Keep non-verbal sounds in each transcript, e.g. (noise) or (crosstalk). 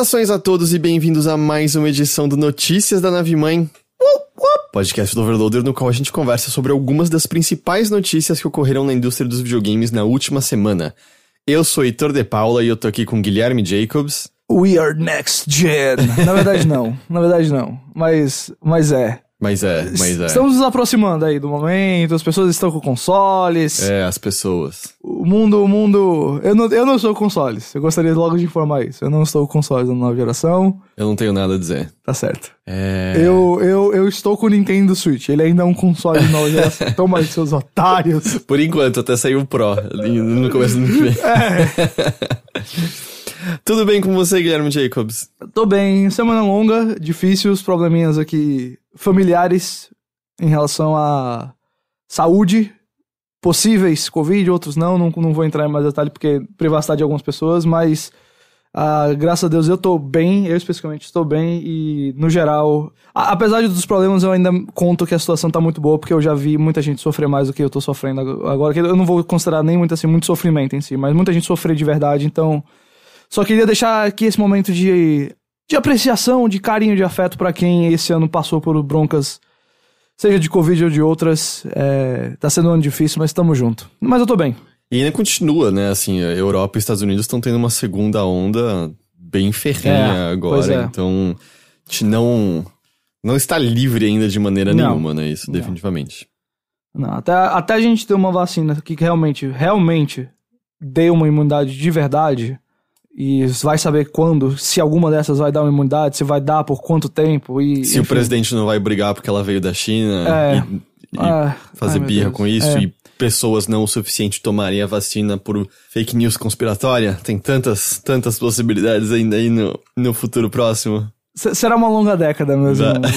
Saudações a todos e bem-vindos a mais uma edição do Notícias da Nave Mãe. Podcast do Overloader, no qual a gente conversa sobre algumas das principais notícias que ocorreram na indústria dos videogames na última semana. Eu sou Heitor de Paula e eu tô aqui com Guilherme Jacobs. We are next gen. (laughs) Na verdade, não. Na verdade, não. Mas, mas é. Mas é, mas é. Estamos nos aproximando aí do momento, as pessoas estão com consoles. É, as pessoas. O mundo, o mundo. Eu não, eu não sou consoles. Eu gostaria logo de informar isso. Eu não estou com consoles da nova geração. Eu não tenho nada a dizer. Tá certo. É. Eu, eu, eu estou com o Nintendo Switch. Ele ainda é um console de nova (laughs) geração. Toma aí, seus otários. Por enquanto, até saiu o Pro no começo do ano que vem. Tudo bem com você, Guilherme Jacobs? Tô bem. Semana longa, difícil, os probleminhas aqui familiares em relação à saúde, possíveis Covid, outros não, não, não vou entrar em mais detalhe porque privacidade de algumas pessoas, mas ah, graças a Deus eu tô bem, eu especificamente estou bem e no geral, a- apesar dos problemas eu ainda conto que a situação tá muito boa porque eu já vi muita gente sofrer mais do que eu tô sofrendo ag- agora, que eu não vou considerar nem muito assim, muito sofrimento em si, mas muita gente sofrer de verdade, então só queria deixar aqui esse momento de, de apreciação, de carinho, de afeto pra quem esse ano passou por broncas, seja de Covid ou de outras. É, tá sendo um ano difícil, mas tamo junto. Mas eu tô bem. E ainda continua, né? Assim, a Europa e Estados Unidos estão tendo uma segunda onda bem ferrenha É, agora. é. Então, a gente não, não está livre ainda de maneira Não. nenhuma, né? Isso, Não. definitivamente. Não, até, até a gente ter uma vacina que realmente, realmente dê uma imunidade de verdade, e vai saber quando, se alguma dessas vai dar uma imunidade, se vai dar por quanto tempo. E, Se o enfim. presidente não vai brigar porque ela veio da China É. e, e Ah, fazer ai, birra com isso É. e pessoas não o suficiente tomarem a vacina por fake news conspiratória, tem tantas, tantas possibilidades ainda aí no, no futuro próximo. Se- Será uma longa década, meus Vai. irmãos.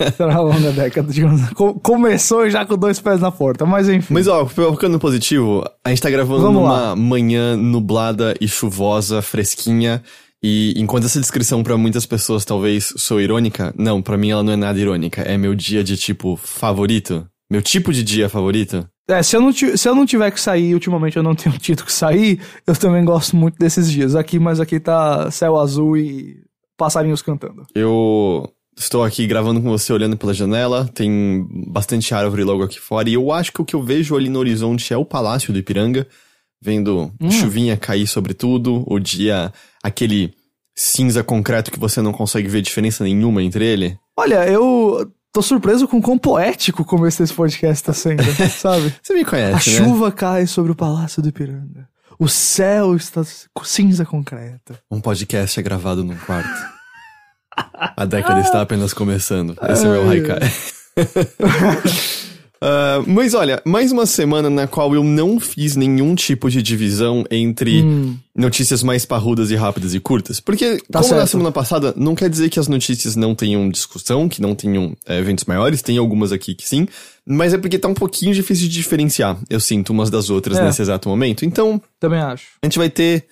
É, Será uma longa década, digamos. Co- Começou já com dois pés na porta, mas enfim. Mas ó, ficando no positivo, a gente tá gravando Vamos numa lá. manhã nublada e chuvosa, fresquinha. E enquanto essa descrição pra muitas pessoas talvez sou irônica, não, pra mim ela não é nada irônica. É meu dia de tipo favorito. Meu tipo de dia favorito. É, se eu, não se eu não tiver que sair, ultimamente eu não tenho (laughs) tido que sair, eu também gosto muito desses dias. Aqui, mas aqui tá céu azul e passarinhos cantando. Eu estou aqui gravando com você olhando pela janela, tem bastante árvore logo aqui fora, e eu acho que o que eu vejo ali no horizonte é o Palácio do Ipiranga, vendo chuvinha cair sobre tudo, o dia, aquele cinza concreto que você não consegue ver diferença nenhuma entre ele. Olha, eu tô surpreso com quão poético o começo desse podcast tá sendo, (laughs) sabe? Você me A conhece, né? chuva cai sobre o Palácio do Ipiranga. O céu está cinza concreta. Um podcast é gravado num quarto. A década está apenas começando. Esse é o meu haikai. (laughs) Ah, mas olha, mais uma semana na qual eu não fiz nenhum tipo de divisão entre notícias mais parrudas e rápidas e curtas. Porque, Tá como na certo. semana passada, não quer dizer que as notícias não tenham discussão, que não tenham é, eventos maiores, tem algumas aqui que sim, mas é porque tá um pouquinho difícil de diferenciar, eu sinto, umas das outras É. nesse exato momento. Então, Também acho. a gente vai ter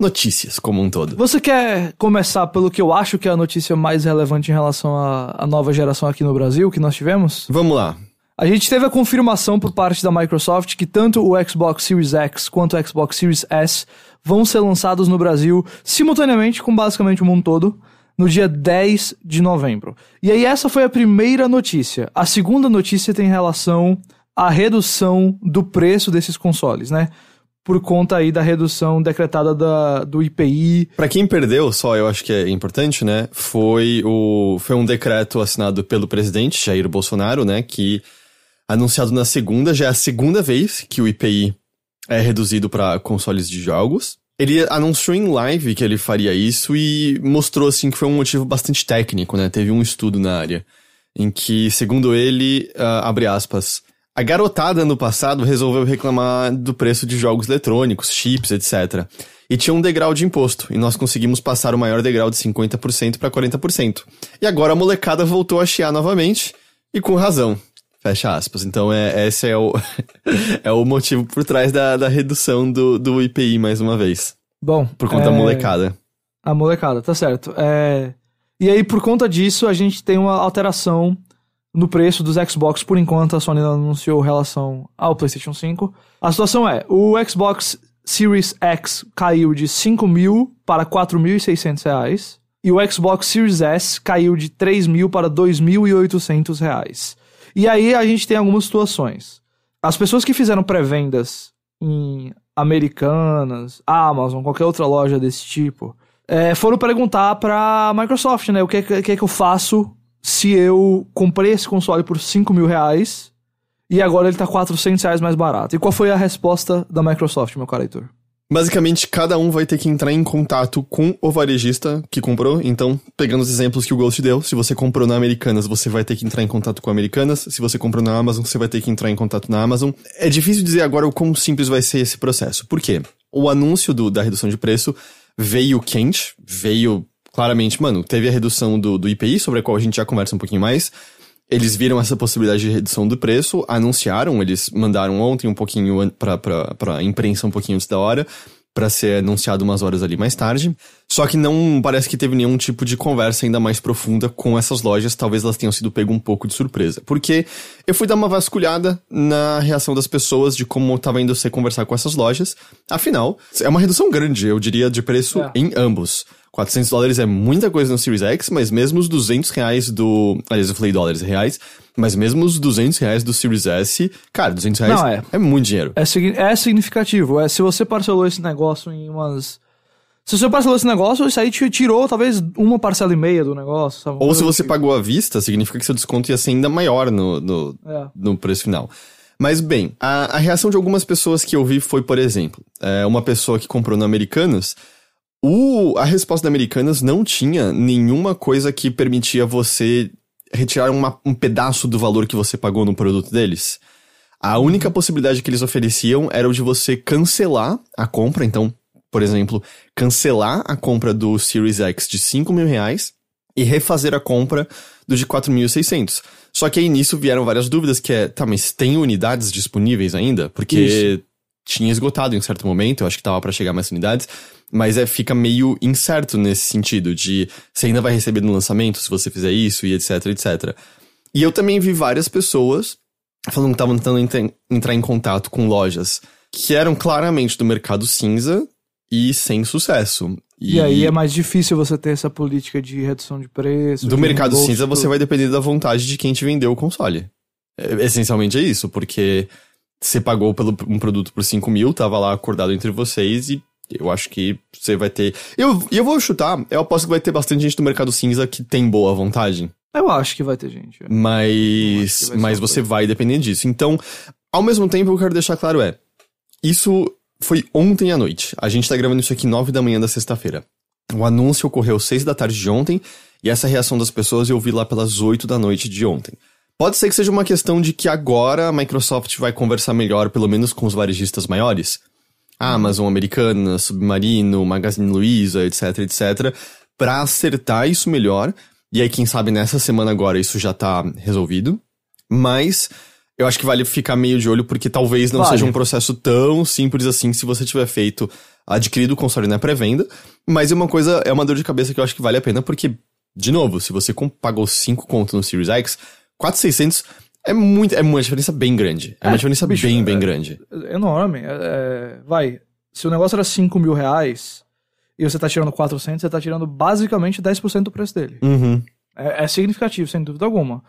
notícias como um todo. Você quer começar pelo que eu acho que é a notícia mais relevante em relação à, à nova geração aqui no Brasil que nós tivemos? Vamos lá. A gente teve a confirmação por parte da Microsoft que tanto o Xbox Series X quanto o Xbox Series S vão ser lançados no Brasil simultaneamente com basicamente o mundo todo no dia 10 de novembro. E aí essa foi a primeira notícia. A segunda notícia tem relação à redução do preço desses consoles, né? Por conta aí da redução decretada da, do IPI. Pra quem perdeu, só eu acho que é importante, né? Foi o foi um decreto assinado pelo presidente Jair Bolsonaro, né, que anunciado na segunda, já é a segunda vez que o IPI é reduzido para consoles de jogos. Ele anunciou em live que ele faria isso e mostrou assim que foi um motivo bastante técnico, né? Teve um estudo na área em que, segundo ele, uh, abre aspas, a garotada no passado resolveu reclamar do preço de jogos eletrônicos, chips, etc. E tinha um degrau de imposto, e nós conseguimos passar o maior degrau de 50% para 40%. E agora a molecada voltou a chiar novamente, e com razão. Fecha aspas. Então, é, esse é o, (laughs) é o motivo por trás da, da redução do, do IPI, mais uma vez. Bom. Por conta é... da molecada. A molecada, tá certo. É... E aí, por conta disso, a gente tem uma alteração no preço dos Xbox por enquanto a Sony não anunciou relação ao PlayStation 5. A situação é: o Xbox Series X caiu de 5 mil para 4.600 reais e o Xbox Series S caiu de 3 mil para 2.800 reais. E aí a gente tem algumas situações. As pessoas que fizeram pré-vendas em Americanas, Amazon, qualquer outra loja desse tipo, é, foram perguntar para Microsoft, né? O que, que, que, é que eu faço se eu comprei esse console por 5 mil reais e agora ele tá 400 reais mais barato? E qual foi a resposta da Microsoft, meu cara Heitor? Basicamente, cada um vai ter que entrar em contato com o varejista que comprou. Então, pegando os exemplos que o Ghost deu, se você comprou na Americanas, você vai ter que entrar em contato com a Americanas. Se você comprou na Amazon, você vai ter que entrar em contato na Amazon. É difícil dizer agora o quão simples vai ser esse processo. Por quê? O anúncio do, da redução de preço veio quente, veio claramente, mano, teve a redução do, do IPI, sobre a qual a gente já conversa um pouquinho mais. Eles viram essa possibilidade de redução do preço, anunciaram, eles mandaram ontem um pouquinho pra, pra, pra imprensa um pouquinho antes da hora, para ser anunciado umas horas ali mais tarde. Só que não parece que teve nenhum tipo de conversa ainda mais profunda com essas lojas, talvez elas tenham sido pego um pouco de surpresa. Porque eu fui dar uma vasculhada na reação das pessoas de como estava indo ser conversar com essas lojas. Afinal, é uma redução grande, eu diria, de preço é. em ambos. 400 dólares é muita coisa no Series X, mas mesmo os 200 reais do. Aliás, eu falei dólares reais. Mas mesmo os 200 reais do Series S, cara, 200 reais Não, é. é muito dinheiro. É, é significativo. É, se você parcelou esse negócio em umas. Se você parcelou esse negócio, isso aí te tirou talvez uma parcela e meia do negócio. Sabe? Ou se você assim. pagou à vista, significa que seu desconto ia ser ainda maior no, no, é. no preço final. Mas bem, a, a, reação de algumas pessoas que eu vi foi, por exemplo, é, uma pessoa que comprou no Americanas o, a resposta da Americanas não tinha nenhuma coisa que permitia você retirar uma, um pedaço do valor que você pagou no produto deles. A única possibilidade que eles ofereciam era o de você cancelar a compra. Então, por exemplo, cancelar a compra do Series X de 5 mil reais e refazer a compra do de 4.600. Só que aí nisso vieram várias dúvidas que é, tá, mas tem unidades disponíveis ainda? Porque Isso. tinha esgotado em um certo momento, eu acho que tava para chegar mais unidades. Mas é, fica meio incerto nesse sentido, de você ainda vai receber no lançamento se você fizer isso e etc, etc. E eu também vi várias pessoas falando que estavam tentando entrar em contato com lojas que eram claramente do mercado cinza e sem sucesso. E, e aí é mais difícil você ter essa política de redução de preço. Do mercado cinza você vai depender da vontade de quem te vendeu o console. É, essencialmente é isso, porque você pagou pelo, um produto por 5 mil, tava lá acordado entre vocês e eu acho que você vai ter. E eu, eu vou chutar, eu aposto que vai ter bastante gente do mercado cinza que tem boa vontade. Eu acho que vai ter gente. É. Mas, mas você vai depender disso. Então, ao mesmo tempo, o que eu quero deixar claro é: isso foi ontem à noite. A gente tá gravando isso aqui 9 da manhã da sexta-feira. O anúncio ocorreu 6 da tarde de ontem, e essa reação das pessoas eu vi lá pelas 8 da noite de ontem. Pode ser que seja uma questão de que agora a Microsoft vai conversar melhor, pelo menos com os varejistas maiores. Amazon Americana, Submarino, Magazine Luiza, etc, etc, para acertar isso melhor. E aí, quem sabe nessa semana agora isso já tá resolvido. Mas eu acho que vale ficar meio de olho, porque talvez não vale. seja um processo tão simples assim se você tiver feito, adquirido o console na pré-venda. Mas é uma coisa, é uma dor de cabeça que eu acho que vale a pena, porque, de novo, se você pagou 5 contos no Series X, 4,600 é muito, é uma diferença bem grande. É, é uma diferença bicho, bem, bem é, grande. É enorme. É, vai, se o negócio era 5 mil reais e você tá tirando 400, você tá tirando basicamente 10% do preço dele. Uhum. É, é, significativo, sem dúvida alguma.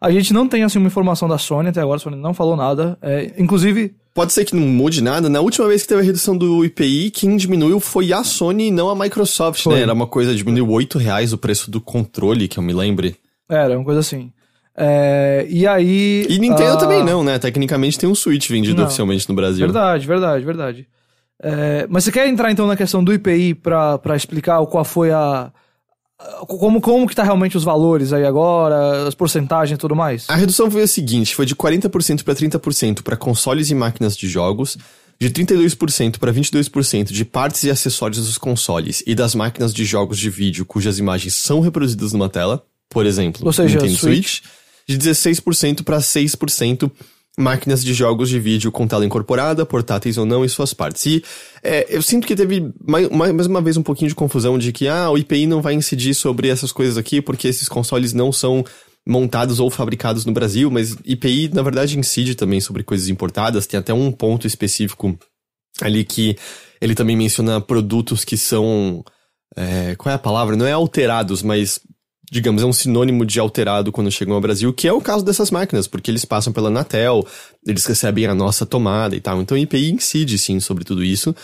A gente não tem, assim, uma informação da Sony até agora, a Sony não falou nada. É, inclusive... Pode ser que não mude nada. Na última vez que teve a redução do IPI, quem diminuiu foi a Sony e não a Microsoft, né? foi. né? Era uma coisa, diminuiu 8 reais o preço do controle, que eu me lembre. Era, uma coisa assim. É, e aí. E Nintendo ah, também não, né? Tecnicamente tem um Switch vendido Não. oficialmente no Brasil. Verdade, verdade, verdade. É, mas você quer entrar então na questão do IPI pra, pra explicar qual foi a. a- Como, como que tá realmente os valores aí agora, as porcentagens e tudo mais? A redução foi a seguinte: foi de 40% para 30% para consoles e máquinas de jogos, de 32% para 22% de partes e acessórios dos consoles e das máquinas de jogos de vídeo cujas imagens são reproduzidas numa tela, por exemplo, Ou seja, Nintendo Switch. Switch, de 16% para 6% máquinas de jogos de vídeo com tela incorporada, portáteis ou não, e suas partes. E é, eu sinto que teve mais, mais uma vez um pouquinho de confusão de que ah, o IPI não vai incidir sobre essas coisas aqui porque esses consoles não são montados ou fabricados no Brasil, mas IPI na verdade incide também sobre coisas importadas. Tem até um ponto específico ali que ele também menciona produtos que são é, qual é a palavra? Não é alterados, mas digamos, é um sinônimo de alterado quando chegam ao Brasil, que é o caso dessas máquinas, porque eles passam pela Anatel, eles recebem a nossa tomada e tal. Então o IPI incide sim sobre tudo isso.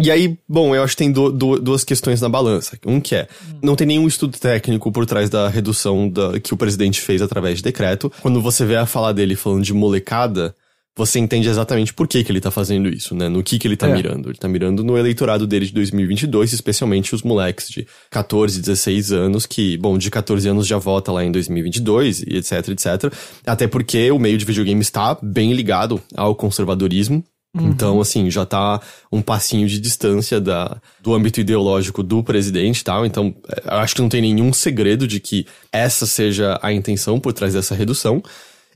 E aí, bom, eu acho que tem du- du- duas questões na balança. Um que é, não tem nenhum estudo técnico por trás da redução da, que o presidente fez através de decreto. Quando você vê a fala dele falando de molecada, você entende exatamente por que, que ele tá fazendo isso, né? No que que ele tá É. mirando. Ele tá mirando no eleitorado dele de 2022, especialmente os moleques de 14, 16 anos, que, bom, de 14 anos já vota lá em 2022 e etc, etc. Até porque o meio de videogame está bem ligado ao conservadorismo. Então, assim, já tá um passinho de distância da, do âmbito ideológico do presidente e tal. Então, é, eu acho que não tem nenhum segredo de que essa seja a intenção por trás dessa redução.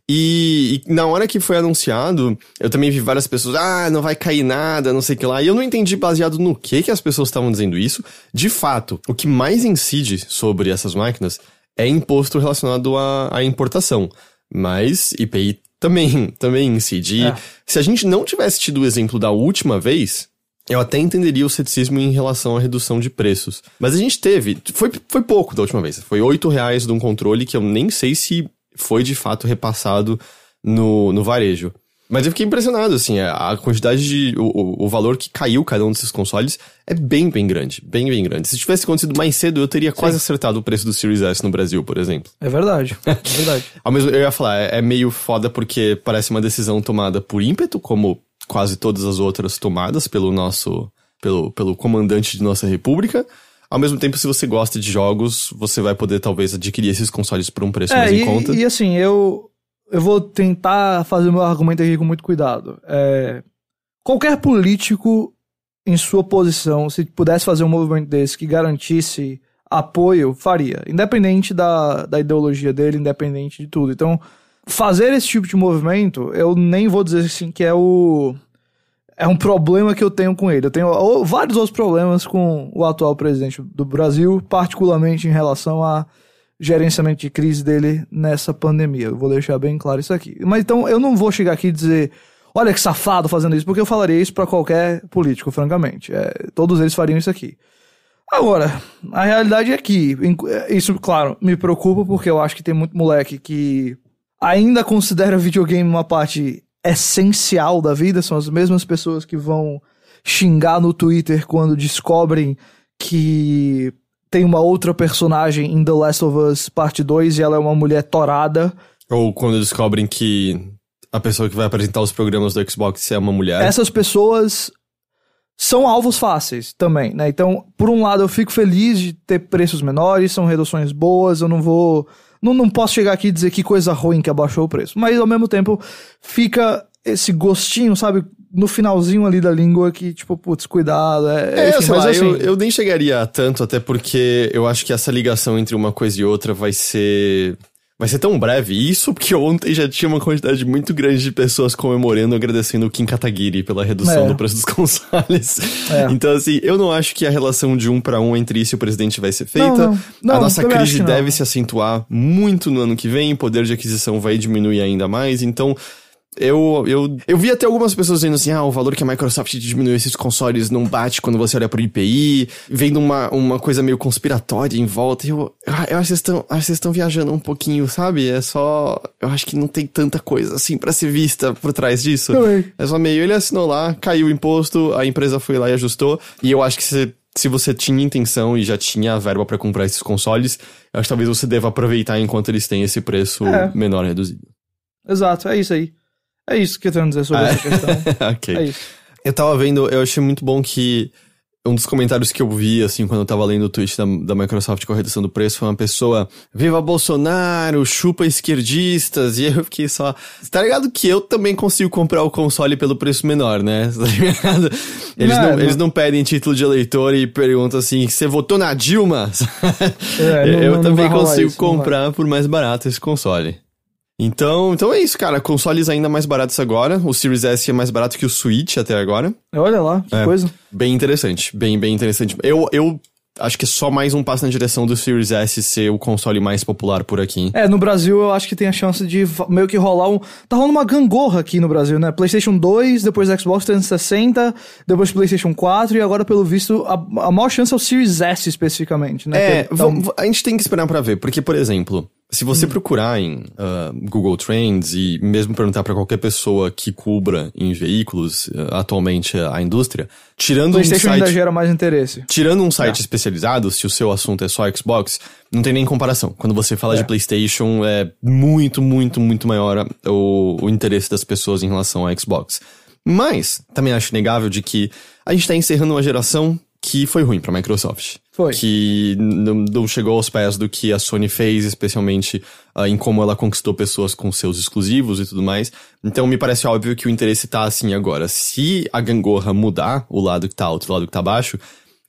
E, e na hora que foi anunciado, eu também vi várias pessoas, ah, não vai cair nada, não sei o que lá. E eu não entendi baseado no que que as pessoas estavam dizendo isso. De fato, o que mais incide sobre essas máquinas é imposto relacionado à, à importação. Mas IPI também, (laughs) também incide. É. se a gente não tivesse tido o exemplo da última vez, eu até entenderia o ceticismo em relação à redução de preços. Mas a gente teve. Foi, foi pouco da última vez. Foi 8 reais de um controle que eu nem sei se foi de fato repassado no, no varejo. Mas eu fiquei impressionado, assim, a quantidade de. O, o- valor que caiu cada um desses consoles é bem, bem grande. Bem, bem grande. Se tivesse acontecido mais cedo, eu teria quase acertado o preço do Series S no Brasil, por exemplo. É verdade, é verdade. (laughs) Ao mesmo, eu ia falar, é, é meio foda porque parece uma decisão tomada por ímpeto, como quase todas as outras tomadas pelo nosso, pelo, pelo comandante de nossa república. Ao mesmo tempo, se você gosta de jogos, você vai poder talvez adquirir esses consoles por um preço mais É, em e, conta. e assim, eu, eu vou tentar fazer o meu argumento aqui com muito cuidado. É, qualquer político em sua posição, se pudesse fazer um movimento desse que garantisse apoio, faria. Independente da, da ideologia dele, independente de tudo. Então, fazer esse tipo de movimento, eu nem vou dizer assim que é o. É um problema que eu tenho com ele. Eu tenho vários outros problemas com o atual presidente do Brasil, particularmente em relação a gerenciamento de crise dele nessa pandemia. Eu vou deixar bem claro isso aqui. Mas então eu não vou chegar aqui e dizer, olha que safado fazendo isso, porque eu falaria isso pra qualquer político, francamente. É, todos eles fariam isso aqui. Agora, a realidade é que, isso, claro, me preocupa porque eu acho que tem muito moleque que ainda considera videogame uma parte essencial da vida, são as mesmas pessoas que vão xingar no Twitter quando descobrem que tem uma outra personagem em The Last of Us Parte 2 e ela é uma mulher torada. Ou quando descobrem que a pessoa que vai apresentar os programas do Xbox é uma mulher. Essas pessoas são alvos fáceis também, né? Então, por um lado, eu fico feliz de ter preços menores, são reduções boas, eu não vou. Não, não posso chegar aqui e dizer que coisa ruim que abaixou o preço. Mas ao mesmo tempo, fica esse gostinho, sabe? No finalzinho ali da língua que, tipo, putz, cuidado. É, É, enfim, mas lá, assim, eu, eu nem chegaria a tanto, até porque eu acho que essa ligação entre uma coisa e outra vai ser. Vai ser tão breve. Isso porque ontem já tinha uma quantidade muito grande de pessoas comemorando, agradecendo o Kim Kataguiri pela redução É. do preço dos consoles. É. Então, assim, eu não acho que a relação de um para um entre isso e o presidente vai ser feita. Não, não. Não, a nossa crise deve se acentuar muito no ano que vem, o poder de aquisição vai diminuir ainda mais. Então, eu, eu, eu vi até algumas pessoas dizendo assim, ah, o valor que a Microsoft diminuiu esses consoles não bate quando você olha pro IPI, vendo uma, uma coisa meio conspiratória em volta. Eu, ah, eu acho que vocês estão, acho que estão viajando um pouquinho, sabe? É só, eu acho que não tem tanta coisa assim pra ser vista por trás disso. Também. É só meio, ele assinou lá, caiu o imposto, a empresa foi lá e ajustou. E eu acho que você se você tinha intenção e já tinha a verba pra comprar esses consoles, eu acho que talvez você deva aproveitar enquanto eles têm esse preço É. menor reduzido. Exato, é isso aí. É isso que eu tenho a dizer sobre Ah, essa questão. (laughs) ok. É isso. Eu tava vendo, eu achei muito bom que um dos comentários que eu vi, assim, quando eu tava lendo o tweet da, da Microsoft com a redução do preço, foi uma pessoa, viva Bolsonaro, chupa esquerdistas, e eu fiquei só, tá ligado que eu também consigo comprar o console pelo preço menor, né? (laughs) Tá ligado? Eles Não, não, eles não pedem título de eleitor e perguntam assim, você votou na Dilma? (laughs) É, não- eu também consigo isso, comprar por mais barato esse console. Então, então é isso, cara. Consoles ainda mais baratos agora. O Series S é mais barato que o Switch até agora. Olha lá, que É. coisa. Bem interessante, bem, bem interessante. Eu, eu acho que é só mais um passo na direção do Series S ser o console mais popular por aqui. É, no Brasil eu acho que tem a chance de meio que rolar um. Tá rolando uma gangorra aqui no Brasil, né? PlayStation 2, depois Xbox 360, depois PlayStation 4 e agora, pelo visto, a, a maior chance é o Series S especificamente, né? É, va- a gente tem que esperar pra ver, porque, por exemplo, se você procurar em ah, Google Trends e mesmo perguntar pra qualquer pessoa que cubra em veículos ah, atualmente a indústria, tirando um PlayStation ainda site... gera mais interesse. Tirando um site especializado, se o seu assunto é só Xbox, não tem nem comparação. Quando você fala É. de PlayStation, é muito, muito, muito maior o, o interesse das pessoas em relação ao Xbox. Mas, também acho inegável de que a gente tá encerrando uma geração que foi ruim pra Microsoft. Foi. Que não, não chegou aos pés do que a Sony fez, especialmente ah, em como ela conquistou pessoas com seus exclusivos e tudo mais. Então me parece óbvio que o interesse tá assim agora. Se a gangorra mudar, o lado que tá alto e o lado que tá baixo,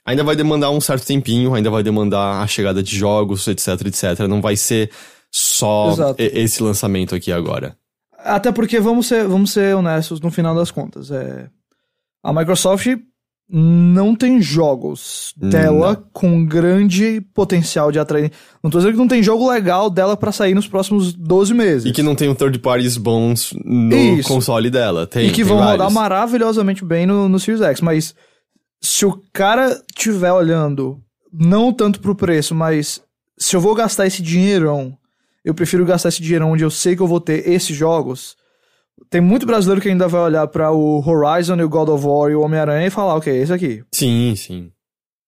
ainda vai demandar um certo tempinho, ainda vai demandar a chegada de jogos, etc, etc. Não vai ser só Exato. esse lançamento aqui agora. Até porque, vamos ser, vamos ser honestos no final das contas. É, a Microsoft não tem jogos dela com grande potencial de atrair. Não tô dizendo que não tem jogo legal dela pra sair nos próximos 12 meses. E que não tem um third parties bons no Isso. console dela. Tem, e que vão rodar vários. maravilhosamente bem no, no Series X. Mas se o cara tiver olhando, não tanto pro preço, mas se eu vou gastar esse dinheirão, eu prefiro gastar esse dinheirão onde eu sei que eu vou ter esses jogos. Tem muito brasileiro que ainda vai olhar pra o Horizon e o God of War e o Homem-Aranha e falar, ok, esse aqui. Sim, sim.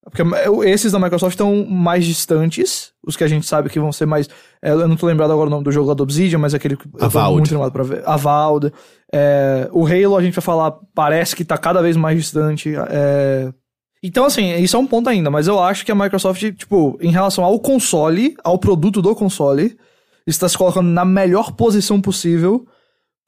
Porque esses da Microsoft estão mais distantes, os que a gente sabe que vão ser mais. é, Eu não tô lembrado agora o nome do jogo lá do Obsidian, mas aquele que eu tô muito animado pra ver. Avowed. É, o Halo a gente vai falar, parece que tá cada vez mais distante. é. Então, assim, isso é um ponto ainda, mas eu acho que a Microsoft, tipo, em relação ao console, ao produto do console, está se colocando na melhor posição possível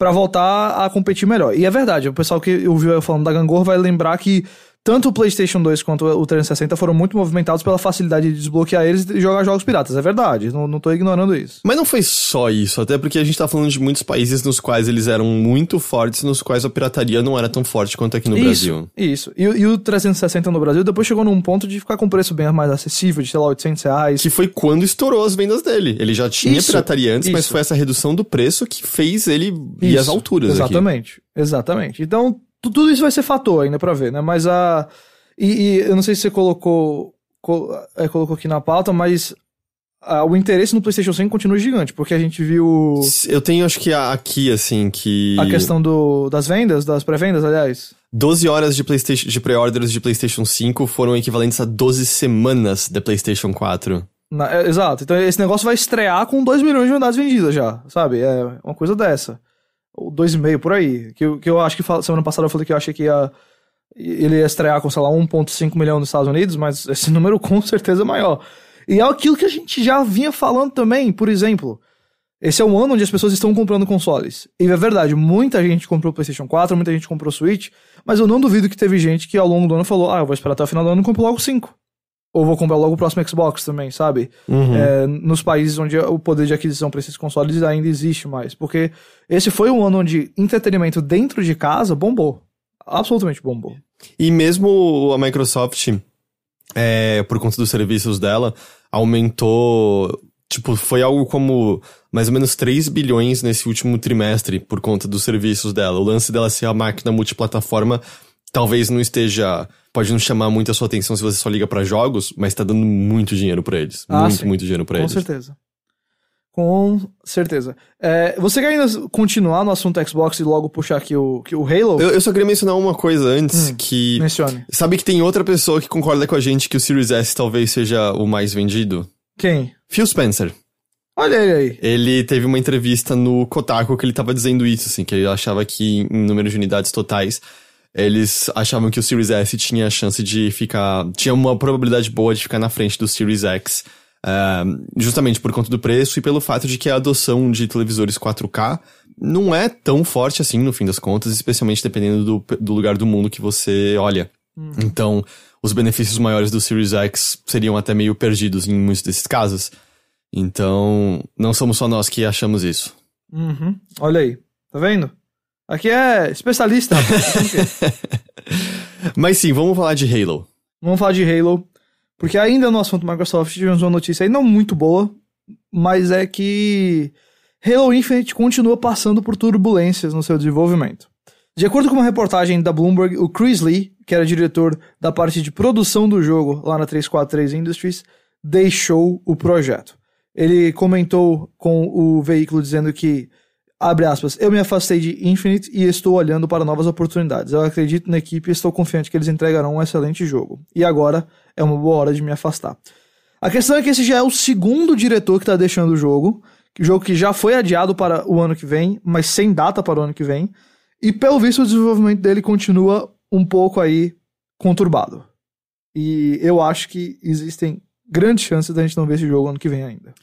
pra voltar a competir melhor. E é verdade, o pessoal que ouviu eu falando da Gangorra vai lembrar que tanto o PlayStation 2 quanto o 360 foram muito movimentados pela facilidade de desbloquear eles e jogar jogos piratas. É verdade, não, não tô ignorando isso. Mas não foi só isso, até porque a gente tá falando de muitos países nos quais eles eram muito fortes, nos quais a pirataria não era tão forte quanto aqui no isso, Brasil. Isso. E, o- e o 360 no Brasil depois chegou num ponto de ficar com preço bem mais acessível, de sei lá, 800 reais. Que foi quando estourou as vendas dele. Ele já tinha Isso, pirataria antes, mas isso. foi essa redução do preço que fez ele ir às alturas aqui. Exatamente, exatamente. Então, tudo isso vai ser fator ainda pra ver, né? Mas a. E, e eu não sei se você colocou, col- é, colocou aqui na pauta, mas ah, o interesse no PlayStation 5 continua gigante, porque a gente viu Eu tenho, acho que a- aqui, assim, que... a questão do, das vendas, das pré-vendas, aliás. 12 horas de, PlayStation, de pré-orders de PlayStation 5 foram equivalentes a 12 semanas de PlayStation 4. Na- é, exato. Então esse negócio vai estrear com 2 milhões de unidades vendidas já, sabe? É uma coisa dessa. Ou 2,5 por aí. Que, que eu acho que semana passada eu falei que eu achei que ia, ele ia estrear com, sei lá, 1,5 milhão nos Estados Unidos, mas esse (laughs) número com certeza é maior. E é aquilo que a gente já vinha falando também, por exemplo. Esse é um ano onde as pessoas estão comprando consoles. E é verdade, muita gente comprou PlayStation 4, muita gente comprou Switch, mas eu não duvido que teve gente que ao longo do ano falou: ah, eu vou esperar até o final do ano e compro logo 5. Ou vou comprar logo o próximo Xbox também, sabe? É, nos países onde o poder de aquisição para esses consoles ainda existe mais. Porque esse foi um ano onde entretenimento dentro de casa bombou. Absolutamente bombou. E mesmo a Microsoft, é, por conta dos serviços dela, aumentou. Tipo, foi algo como mais ou menos 3 bilhões nesse último trimestre por conta dos serviços dela. O lance dela ser a máquina multiplataforma talvez não esteja. Pode não chamar muito a sua atenção se você só liga pra jogos, mas tá dando muito dinheiro pra eles. Ah, muito, sim. muito dinheiro pra Com eles. certeza. Com certeza. É, você quer ainda continuar no assunto Xbox e logo puxar aqui o, que o Halo? Eu, eu só queria mencionar uma coisa antes, Hum, que... Mencione. Sabe que tem outra pessoa que concorda com a gente que o Series S talvez seja o mais vendido? Quem? Phil Spencer. Olha ele aí. Ele teve uma entrevista no Kotaku que ele tava dizendo isso, assim, que ele achava que em número de unidades totais, eles achavam que o Series S tinha a chance de ficar. tinha uma probabilidade boa de ficar na frente do Series X. ah, justamente por conta do preço e pelo fato de que a adoção de televisores 4K não é tão forte assim, no fim das contas, especialmente dependendo do, do lugar do mundo que você olha. Então, os benefícios maiores do Series X seriam até meio perdidos em muitos desses casos. Então, não somos só nós que achamos isso. Uhum. Olha aí. Tá vendo? Aqui é especialista. rapaz. Achando o quê? Mas sim, vamos falar de Halo. Vamos falar de Halo. Porque ainda no assunto Microsoft tivemos uma notícia aí não muito boa, mas é que Halo Infinite continua passando por turbulências no seu desenvolvimento. De acordo com uma reportagem da Bloomberg, o Chris Lee, que era diretor da parte de produção do jogo lá na 343 Industries, deixou o projeto. Ele comentou com o veículo dizendo que, abre aspas, eu me afastei de Infinite e estou olhando para novas oportunidades. Eu acredito na equipe e estou confiante que eles entregarão um excelente jogo. E agora é uma boa hora de me afastar. A questão é que esse já é o segundo diretor que está deixando o jogo. Jogo que já foi adiado para o ano que vem, mas sem data para o ano que vem. E pelo visto o desenvolvimento dele continua um pouco aí conturbado. E eu acho que existem grandes chances da gente não ver esse jogo ano que vem ainda.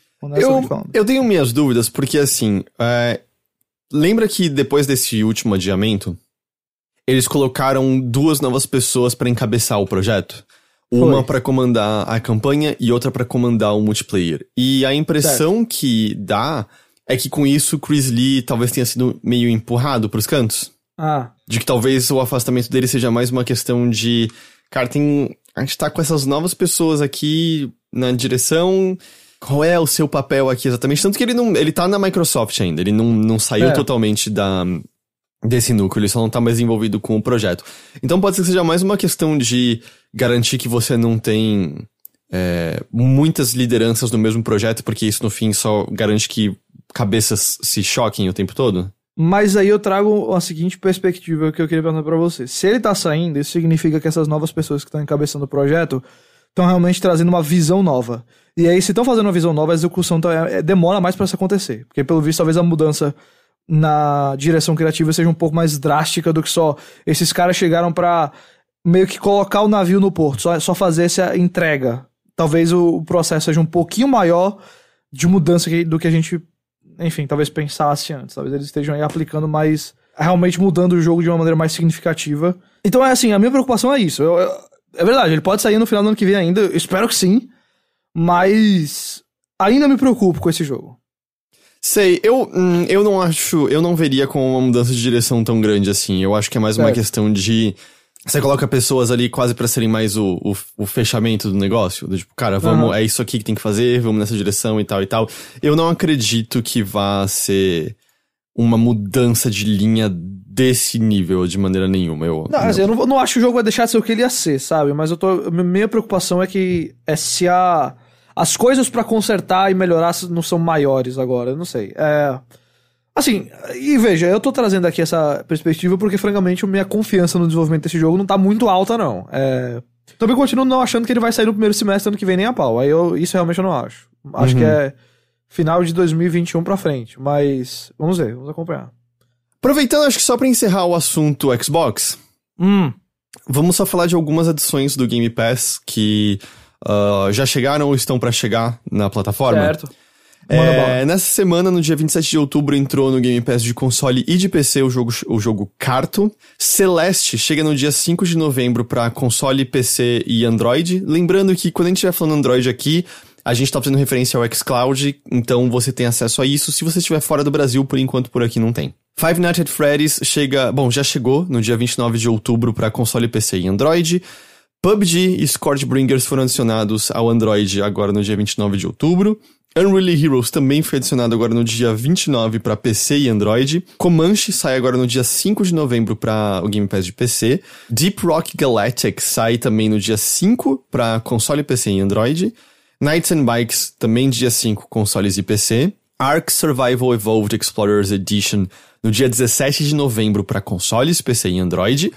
Eu, eu tenho minhas dúvidas, porque assim, é, lembra que depois desse último adiamento, eles colocaram duas novas pessoas pra encabeçar o projeto? Uma pra comandar a campanha e outra pra comandar o multiplayer. E a impressão que dá é que com isso o Chris Lee talvez tenha sido meio empurrado pros cantos. Ah, De que talvez o afastamento dele seja mais uma questão de. Cara, tem. A gente tá com essas novas pessoas aqui na direção. Qual é o seu papel aqui exatamente? Tanto que ele não. Ele tá na Microsoft ainda. Ele não, não saiu É. totalmente da. Desse núcleo, ele só não tá mais envolvido com o projeto. Então pode ser que seja mais uma questão de garantir que você não tem é, muitas lideranças no mesmo projeto, porque isso no fim só garante que cabeças se choquem o tempo todo. Mas aí eu trago a seguinte perspectiva que eu queria perguntar pra você. Se ele tá saindo, isso significa que essas novas pessoas que estão encabeçando o projeto estão realmente trazendo uma visão nova. E aí, se estão fazendo uma visão nova, a execução tá- é- demora mais pra isso acontecer. Porque, pelo visto, talvez a mudança na direção criativa seja um pouco mais drástica do que só esses caras chegaram pra meio que colocar o navio no porto, só, só fazer essa entrega. Talvez o, o processo seja um pouquinho maior de mudança que- do que a gente enfim, talvez pensasse antes. Talvez eles estejam aí aplicando mais. realmente mudando o jogo de uma maneira mais significativa. Então é assim, a minha preocupação é isso. Eu- eu- é verdade, ele pode sair no final do ano que vem ainda, espero que sim. Mas ainda me preocupo com esse jogo. Sei, eu, hum, eu não acho, eu não veria com uma mudança de direção tão grande assim. Eu acho que é mais uma questão de. Você coloca pessoas ali quase pra serem mais o, o, o fechamento do negócio. Do tipo, cara, vamos, Aham. é isso aqui que tem que fazer, vamos nessa direção e tal e tal. Eu não acredito que vá ser uma mudança de linha desse nível de maneira nenhuma. Eu, Não, assim, eu não, não acho que o jogo vai deixar de ser o que ele ia ser, sabe? Mas eu tô. a Minha preocupação é que é se a. As coisas pra consertar e melhorar não são maiores agora, eu não sei. É. Assim, e veja, eu tô trazendo aqui essa perspectiva porque, francamente, a minha confiança no desenvolvimento desse jogo não tá muito alta, não. É. Também continuo não achando que ele vai sair no primeiro semestre ano que vem nem a pau. Aí eu, isso realmente eu não acho. Acho que é final de 2021 pra frente. Mas vamos ver, vamos acompanhar. Aproveitando, acho que só pra encerrar o assunto Xbox, Hum, Vamos só falar de algumas adições do Game Pass que ah, já chegaram ou estão pra chegar na plataforma. certo. É, nessa semana, no dia 27 de outubro, entrou no Game Pass de console e de PC o jogo, o jogo Carto. Celeste chega no dia 5 de novembro pra console, PC e Android. Lembrando que quando a gente estiver falando Android aqui, a gente tá fazendo referência ao xCloud, então você tem acesso a isso. Se você estiver fora do Brasil, por enquanto por aqui não tem. Five Nights at Freddy's chega, bom, já chegou no dia 29 de outubro pra console, PC e Android. PUBG e Scourgebringers foram adicionados ao Android agora no dia 29 de outubro. Unreal Heroes também foi adicionado agora no dia 29 para PC e Android. Comanche sai agora no dia 5 de novembro para o Game Pass de PC. Deep Rock Galactic sai também no dia 5 para console, PC e Android. Knights and Bikes também dia 5, consoles e PC. Ark Survival Evolved Explorers Edition no dia 17 de novembro para consoles, PC e Android.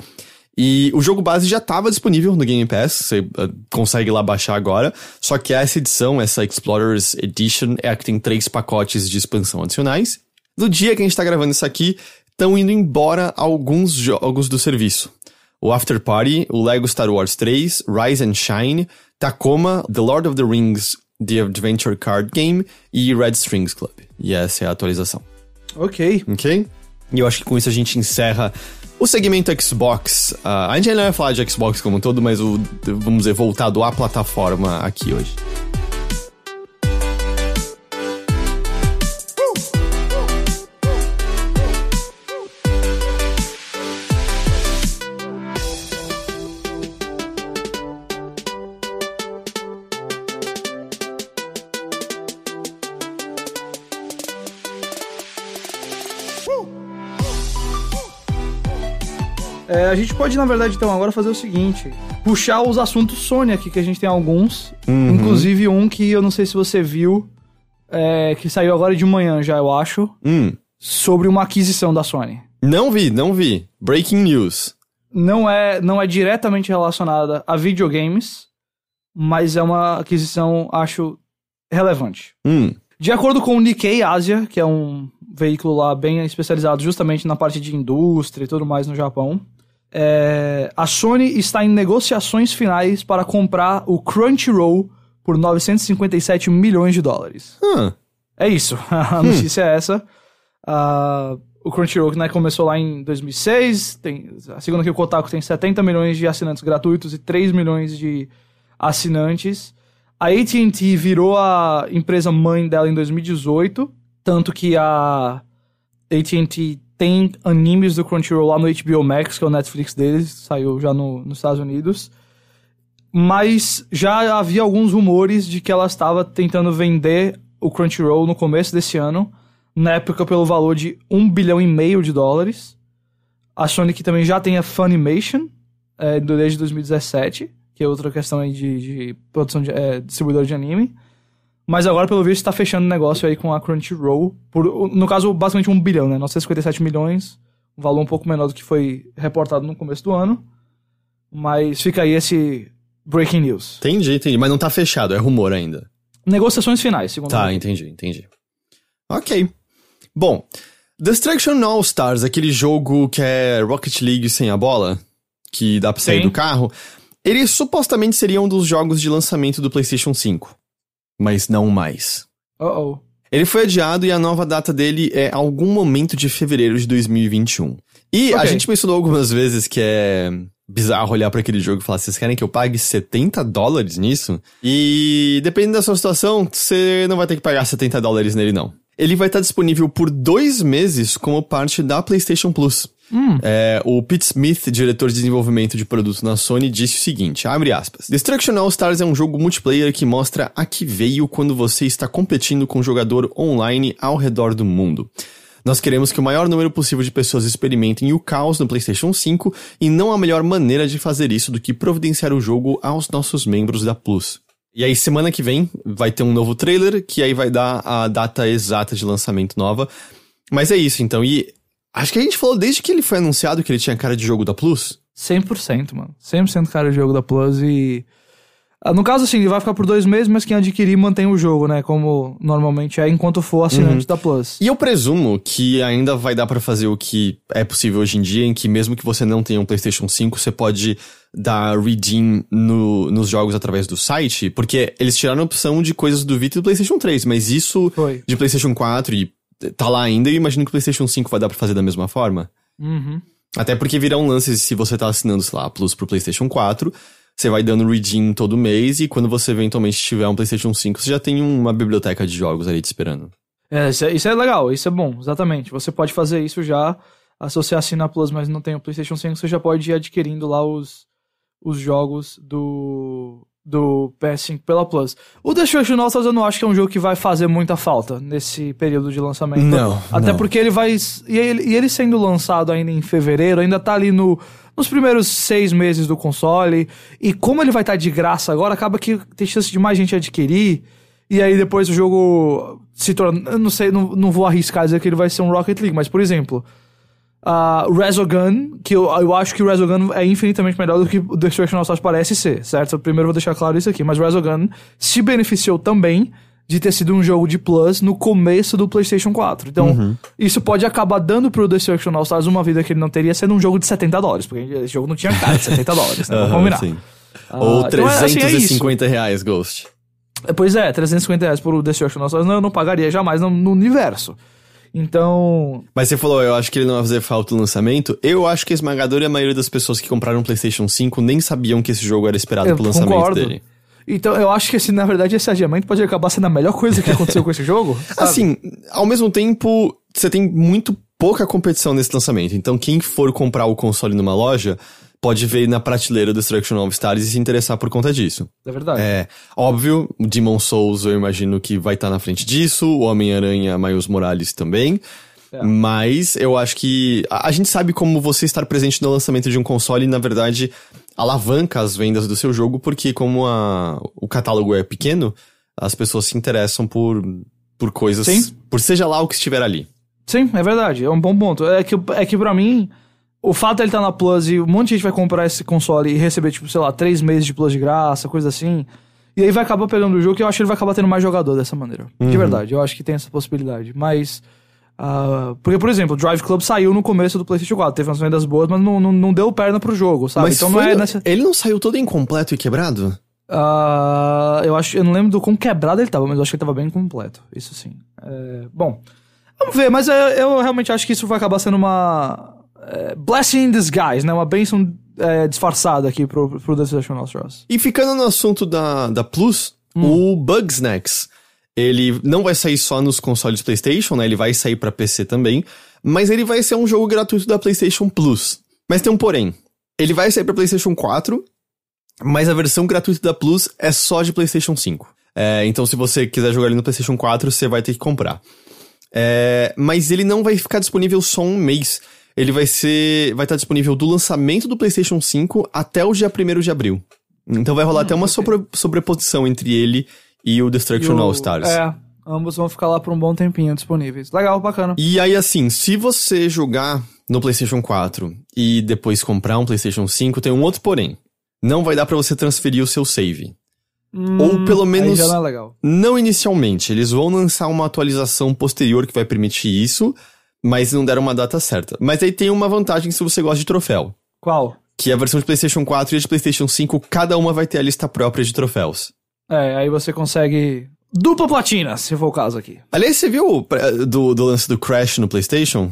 E o jogo base já estava disponível no Game Pass, você uh, consegue lá baixar agora. Só que essa edição, essa Explorers Edition, é a que tem três pacotes de expansão adicionais. No dia que a gente está gravando isso aqui, estão indo embora alguns jogos do serviço. O After Party, o Lego Star Wars 3, Rise and Shine, Tacoma, The Lord of the Rings, The Adventure Card Game e Red Strings Club. E essa é a atualização. Ok. Ok? E eu acho que com isso a gente encerra o segmento Xbox. Uh, a gente ainda vai falar de Xbox como um todo, mas o, vamos dizer, voltado à plataforma aqui hoje. Gente pode, na verdade, então, agora fazer o seguinte: puxar os assuntos Sony aqui, que a gente tem alguns. Uhum. Inclusive um que eu não sei se você viu, é, que saiu agora de manhã já, eu acho, Hum, sobre uma aquisição da Sony. não vi, não vi. Breaking news. Não é, não é diretamente relacionada a videogames, mas é uma aquisição, acho, relevante. Hum, De acordo com o Nikkei Asia, que é um veículo lá bem especializado justamente na parte de indústria e tudo mais no Japão, é, a Sony está em negociações finais para comprar o Crunchyroll por 957 milhões de dólares. ah, É isso, (laughs) a notícia é essa. Ah, o Crunchyroll né, começou lá em 2006, tem, segundo aqui o Kotaku tem 70 milhões de assinantes gratuitos e 3 milhões de assinantes. A AT&T virou a empresa mãe dela em 2018, tanto que a AT&T tem animes do Crunchyroll lá no HBO Max, que é o Netflix deles, saiu já no, nos Estados Unidos. Mas já havia alguns rumores de que ela estava tentando vender o Crunchyroll no começo desse ano, na época pelo valor de 1 bilhão e meio de dólares. A Sony que também já tem a Funimation, é, desde 2017, que é outra questão aí de, de produção de é, distribuidor de anime. Mas agora, pelo visto, está fechando negócio aí com a Crunchyroll, por, no caso, basicamente 1 bilhão, né? 957 milhões, um valor um pouco menor do que foi reportado no começo do ano. Mas fica aí esse breaking news. entendi, entendi. Mas não tá fechado, é rumor ainda. Negociações finais, segundo Tá, entendi, entendi. Ok. Bom, Destruction All Stars, aquele jogo que é Rocket League sem a bola, que dá pra sair Sim. do carro, ele supostamente seria um dos jogos de lançamento do PlayStation 5. Mas não mais. Uh-oh. Ele foi adiado e a nova data dele é algum momento de fevereiro de 2021. E a Ok. gente mencionou algumas vezes que é bizarro olhar pra aquele jogo e falar: vocês querem que eu pague 70 dólares nisso? E dependendo da sua situação, você não vai ter que pagar 70 dólares nele, não. Ele vai estar disponível por dois meses como parte da PlayStation Plus. É, o Pete Smith, diretor de desenvolvimento de produto na Sony, disse o seguinte, abre aspas, Destruction All Stars é um jogo multiplayer que mostra a que veio quando você está competindo com um jogador online ao redor do mundo. Nós queremos que o maior número possível de pessoas experimentem o caos no PlayStation 5 e não há melhor maneira de fazer isso do que providenciar o jogo aos nossos membros da Plus. E aí, semana que vem, vai ter um novo trailer, que aí vai dar a data exata de lançamento nova. Mas é isso, então. E acho que a gente falou desde que ele foi anunciado que ele tinha cara de jogo da Plus. 100%, mano. 100% cara de jogo da Plus e... Ah, No caso, assim, ele vai ficar por dois meses, mas quem adquirir mantém o jogo, né? Como normalmente é, enquanto for assinante da Plus. E eu presumo que ainda vai dar pra fazer o que é possível hoje em dia, em que mesmo que você não tenha um PlayStation 5, você pode dar redeem no- nos jogos através do site, porque eles tiraram a opção de coisas do Vita e do PlayStation 3, mas isso Foi. de PlayStation 4 e tá lá ainda, e eu imagino que o PlayStation 5 vai dar pra fazer da mesma forma. Uhum. Até porque virá um lance se você tá assinando, sei lá, Plus pro PlayStation 4, você vai dando redeem todo mês e quando você eventualmente tiver um PlayStation 5, você já tem uma biblioteca de jogos ali te esperando. É, isso, é, isso é legal, isso é bom, exatamente. Você pode fazer isso já, se você assina a Plus, mas não tem o PlayStation 5, você já pode ir adquirindo lá os, os jogos do, do PS5 pela Plus. O All Stars eu não acho que é um jogo que vai fazer muita falta nesse período de lançamento. Não, Até não. porque ele vai... E ele, e ele sendo lançado ainda em fevereiro, ainda tá ali no... Nos primeiros seis meses do console, e como ele vai estar de graça agora, acaba que tem chance de mais gente adquirir. E aí depois o jogo se torna. Eu não sei, não, não vou arriscar dizer que ele vai ser um Rocket League, mas por exemplo. Uh, Resogun, que eu, eu acho que o Resogun é infinitamente melhor do que o Destruction All Stars parece ser, certo? Primeiro vou deixar claro isso aqui, mas Resogun se beneficiou também de ter sido um jogo de Plus no começo do PlayStation 4. Então, isso pode acabar dando pro Destruction All Stars uma vida que ele não teria sendo um jogo de 70 dólares, porque esse jogo não tinha cara de 70 dólares, né? (laughs) Vamos Aham, combinar. sim. Ah, Ou então é- assim, é. 350 reais, Ghost. É, Pois é, 350 reais por Destruction All Stars não, eu não pagaria jamais no, no universo. Então, Mas você falou, eu acho que ele não vai fazer falta no lançamento. Eu acho que a esmagadora maioria das pessoas que compraram o PlayStation 5 nem sabiam que esse jogo era esperado eu pro lançamento concordo. dele. Então, eu acho que, assim, na verdade, esse adiamento pode acabar sendo a melhor coisa que aconteceu com esse jogo. (laughs) sabe? Assim, ao mesmo tempo, você tem muito pouca competição nesse lançamento. Então, quem for comprar o console numa loja pode ver na prateleira do Destruction All Stars e se interessar por conta disso. É verdade. É, óbvio, o Demon Souls eu imagino que vai estar na frente disso, o Homem-Aranha Miles Morales também. É. Mas eu acho que a, a gente sabe como você estar presente no lançamento de um console, na verdade, alavanca as vendas do seu jogo, porque como a, o catálogo é pequeno, as pessoas se interessam por, por coisas, Sim. por seja lá o que estiver ali. Sim, é verdade. É um bom ponto. É que, é que pra mim, o fato dele estar na Plus e um monte de gente vai comprar esse console e receber, tipo, sei lá, três meses de Plus de graça, coisa assim. E aí vai acabar pegando o jogo que eu acho que ele vai acabar tendo mais jogador dessa maneira. De verdade, eu acho que tem essa possibilidade. Mas. ah, porque, por exemplo, o Drive Club saiu no começo do PlayStation 4, teve umas vendas boas, mas não, não, não deu perna pro jogo, sabe? Mas então não é nessa. ele não saiu todo incompleto e quebrado? Ah, eu acho, eu não lembro do quão quebrado ele tava, mas eu acho que ele tava bem completo. Isso sim. É, bom, vamos ver, mas eu, eu realmente acho que isso vai acabar sendo uma é, blessing in disguise, né? Uma bênção é, disfarçada aqui pro, pro Destruction All Stars. E ficando no assunto da, da Plus, o Bugsnax, ele não vai sair só nos consoles PlayStation, né? Ele vai sair pra PC também, mas ele vai ser um jogo gratuito da PlayStation Plus. Mas tem um porém. Ele vai sair pra PlayStation 4, mas a versão gratuita da Plus é só de PlayStation 5. É, então, se você quiser jogar ele no PlayStation 4, você vai ter que comprar. É, mas ele não vai ficar disponível só um mês. Ele vai ser. Vai estar disponível do lançamento do PlayStation 5 até o dia 1 de abril. Então vai rolar até uma sobre- sobreposição entre ele e o Destruction E o- All Stars. É, ambos vão ficar lá por um bom tempinho disponíveis. Legal, bacana. E aí, assim, se você jogar no PlayStation 4 e depois comprar um PlayStation 5, tem um outro porém. Não vai dar pra você transferir o seu save. Ou pelo Hum, menos. não é. Não inicialmente. Eles vão lançar uma atualização posterior que vai permitir isso, mas não deram uma data certa. Mas aí tem uma vantagem se você gosta de troféu. Qual? Que a versão de PlayStation 4 e a de PlayStation 5, cada uma vai ter a lista própria de troféus. É, aí você consegue dupla platina, se for o caso aqui. Aliás, você viu do, do lance do Crash no PlayStation?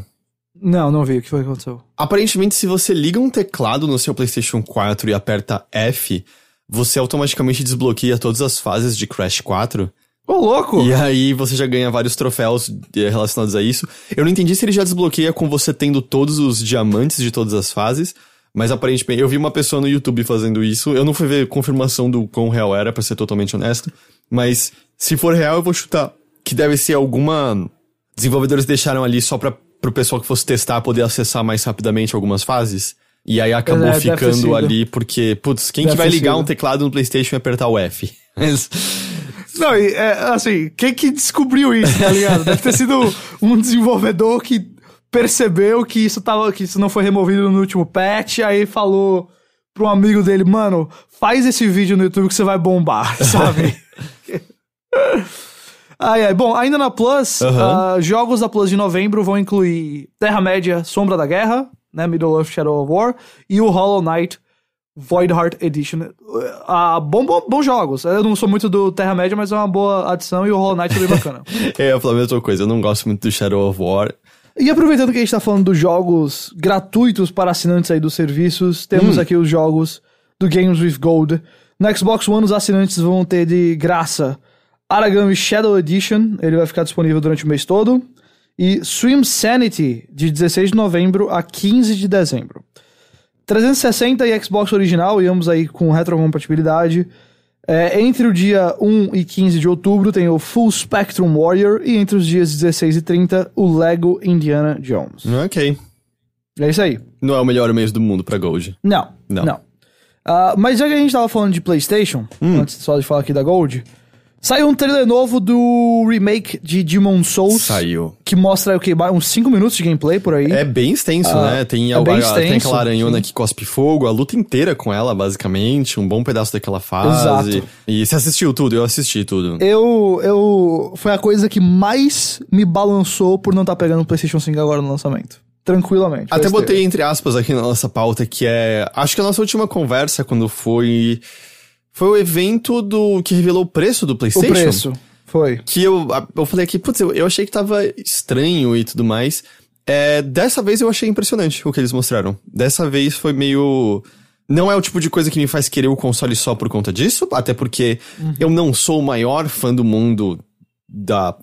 Não, não vi o que foi que aconteceu. Aparentemente, se você liga um teclado no seu PlayStation 4 e aperta F, você automaticamente desbloqueia todas as fases de Crash 4. Ô, louco! E aí você já ganha vários troféus eh, relacionados a isso. Eu não entendi se ele já desbloqueia com você tendo todos os diamantes de todas as fases. Mas aparentemente, eu vi uma pessoa no YouTube fazendo isso. Eu não fui ver confirmação do quão real era, pra ser totalmente honesto. Mas se for real, eu vou chutar que deve ser alguma. Desenvolvedores deixaram ali só pra, pro pessoal que fosse testar poder acessar mais rapidamente algumas fases. E aí acabou É, ficando ali, porque, putz, quem Deve que vai ligar sido. um teclado no PlayStation e apertar o F? (laughs) Mas- Não, e, é, assim, quem que descobriu isso, tá ligado? Deve ter sido um desenvolvedor que percebeu que isso, tava, que isso não foi removido no último patch, aí falou pro um amigo dele, mano, faz esse vídeo no YouTube que você vai bombar, (laughs) sabe? ai, ai. Bom, ainda na Plus, ah, jogos da Plus de novembro vão incluir Terra-média, Sombra da Guerra, né, Middle-earth Shadow of War, e o Hollow Knight Void Heart Edition. Ah, bom, bom, bons jogos. Eu não sou muito do Terra-média, mas é uma boa adição e o Hollow Knight é bem bacana. É, (laughs) eu falo a mesma coisa, eu não gosto muito do Shadow of War. e aproveitando que a gente tá falando dos jogos gratuitos para assinantes aí dos serviços, temos aqui os jogos do Games with Gold. No Xbox One, os assinantes vão ter de graça Aragami Shadow Edition, ele vai ficar disponível durante o mês todo. E Swim Sanity, de 16 de novembro a 15 de dezembro. 360 e Xbox original, e ambos aí com retrocompatibilidade. É, entre o dia 1 e 15 de outubro tem o Full Spectrum Warrior, e entre os dias 16 e 30, o Lego Indiana Jones. Ok. É isso aí. Não é o melhor mês do mundo pra Gold. Não, Não. não. Ah, mas já que a gente tava falando de PlayStation, antes só de falar aqui da Gold, Saiu um trailer novo do remake de Demon Souls. Saiu. Que mostra o quê? Uns 5 minutos de gameplay por aí. É bem extenso, Ah, né? Tem, é a, extenso, tem aquela aranhona sim. que cospe fogo, a luta inteira com ela, basicamente, um bom pedaço daquela fase. Exato. E você assistiu tudo? Eu assisti tudo. Eu, eu. Foi a coisa que mais me balançou por não estar pegando o PlayStation 5 agora no lançamento. Tranquilamente. Até botei entre aspas aqui na nossa pauta, que é. Acho que a nossa última conversa, quando foi. Foi o evento do que revelou o preço do O PlayStation. preço. Foi. Que eu, eu falei aqui, putz, eu, eu achei que tava estranho e tudo mais. É, dessa vez eu achei impressionante o que eles mostraram. Dessa vez foi meio. Não é o tipo de coisa que me faz querer o console só por conta disso, até porque eu não sou o maior fã do mundo da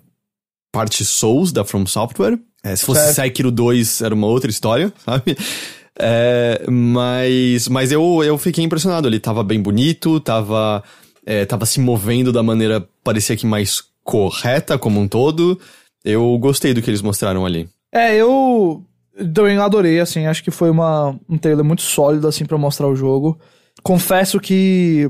parte Souls da From Software. É, se fosse Certo. Sekiro 2 era uma outra história, (laughs) sabe? É, mas mas eu, eu fiquei impressionado. Ele tava bem bonito, tava, é, tava se movendo da maneira parecia que mais correta como um todo. Eu gostei do que eles mostraram ali. É, eu também adorei, assim, acho que foi uma, um trailer muito sólido, assim, pra mostrar o jogo. Confesso que,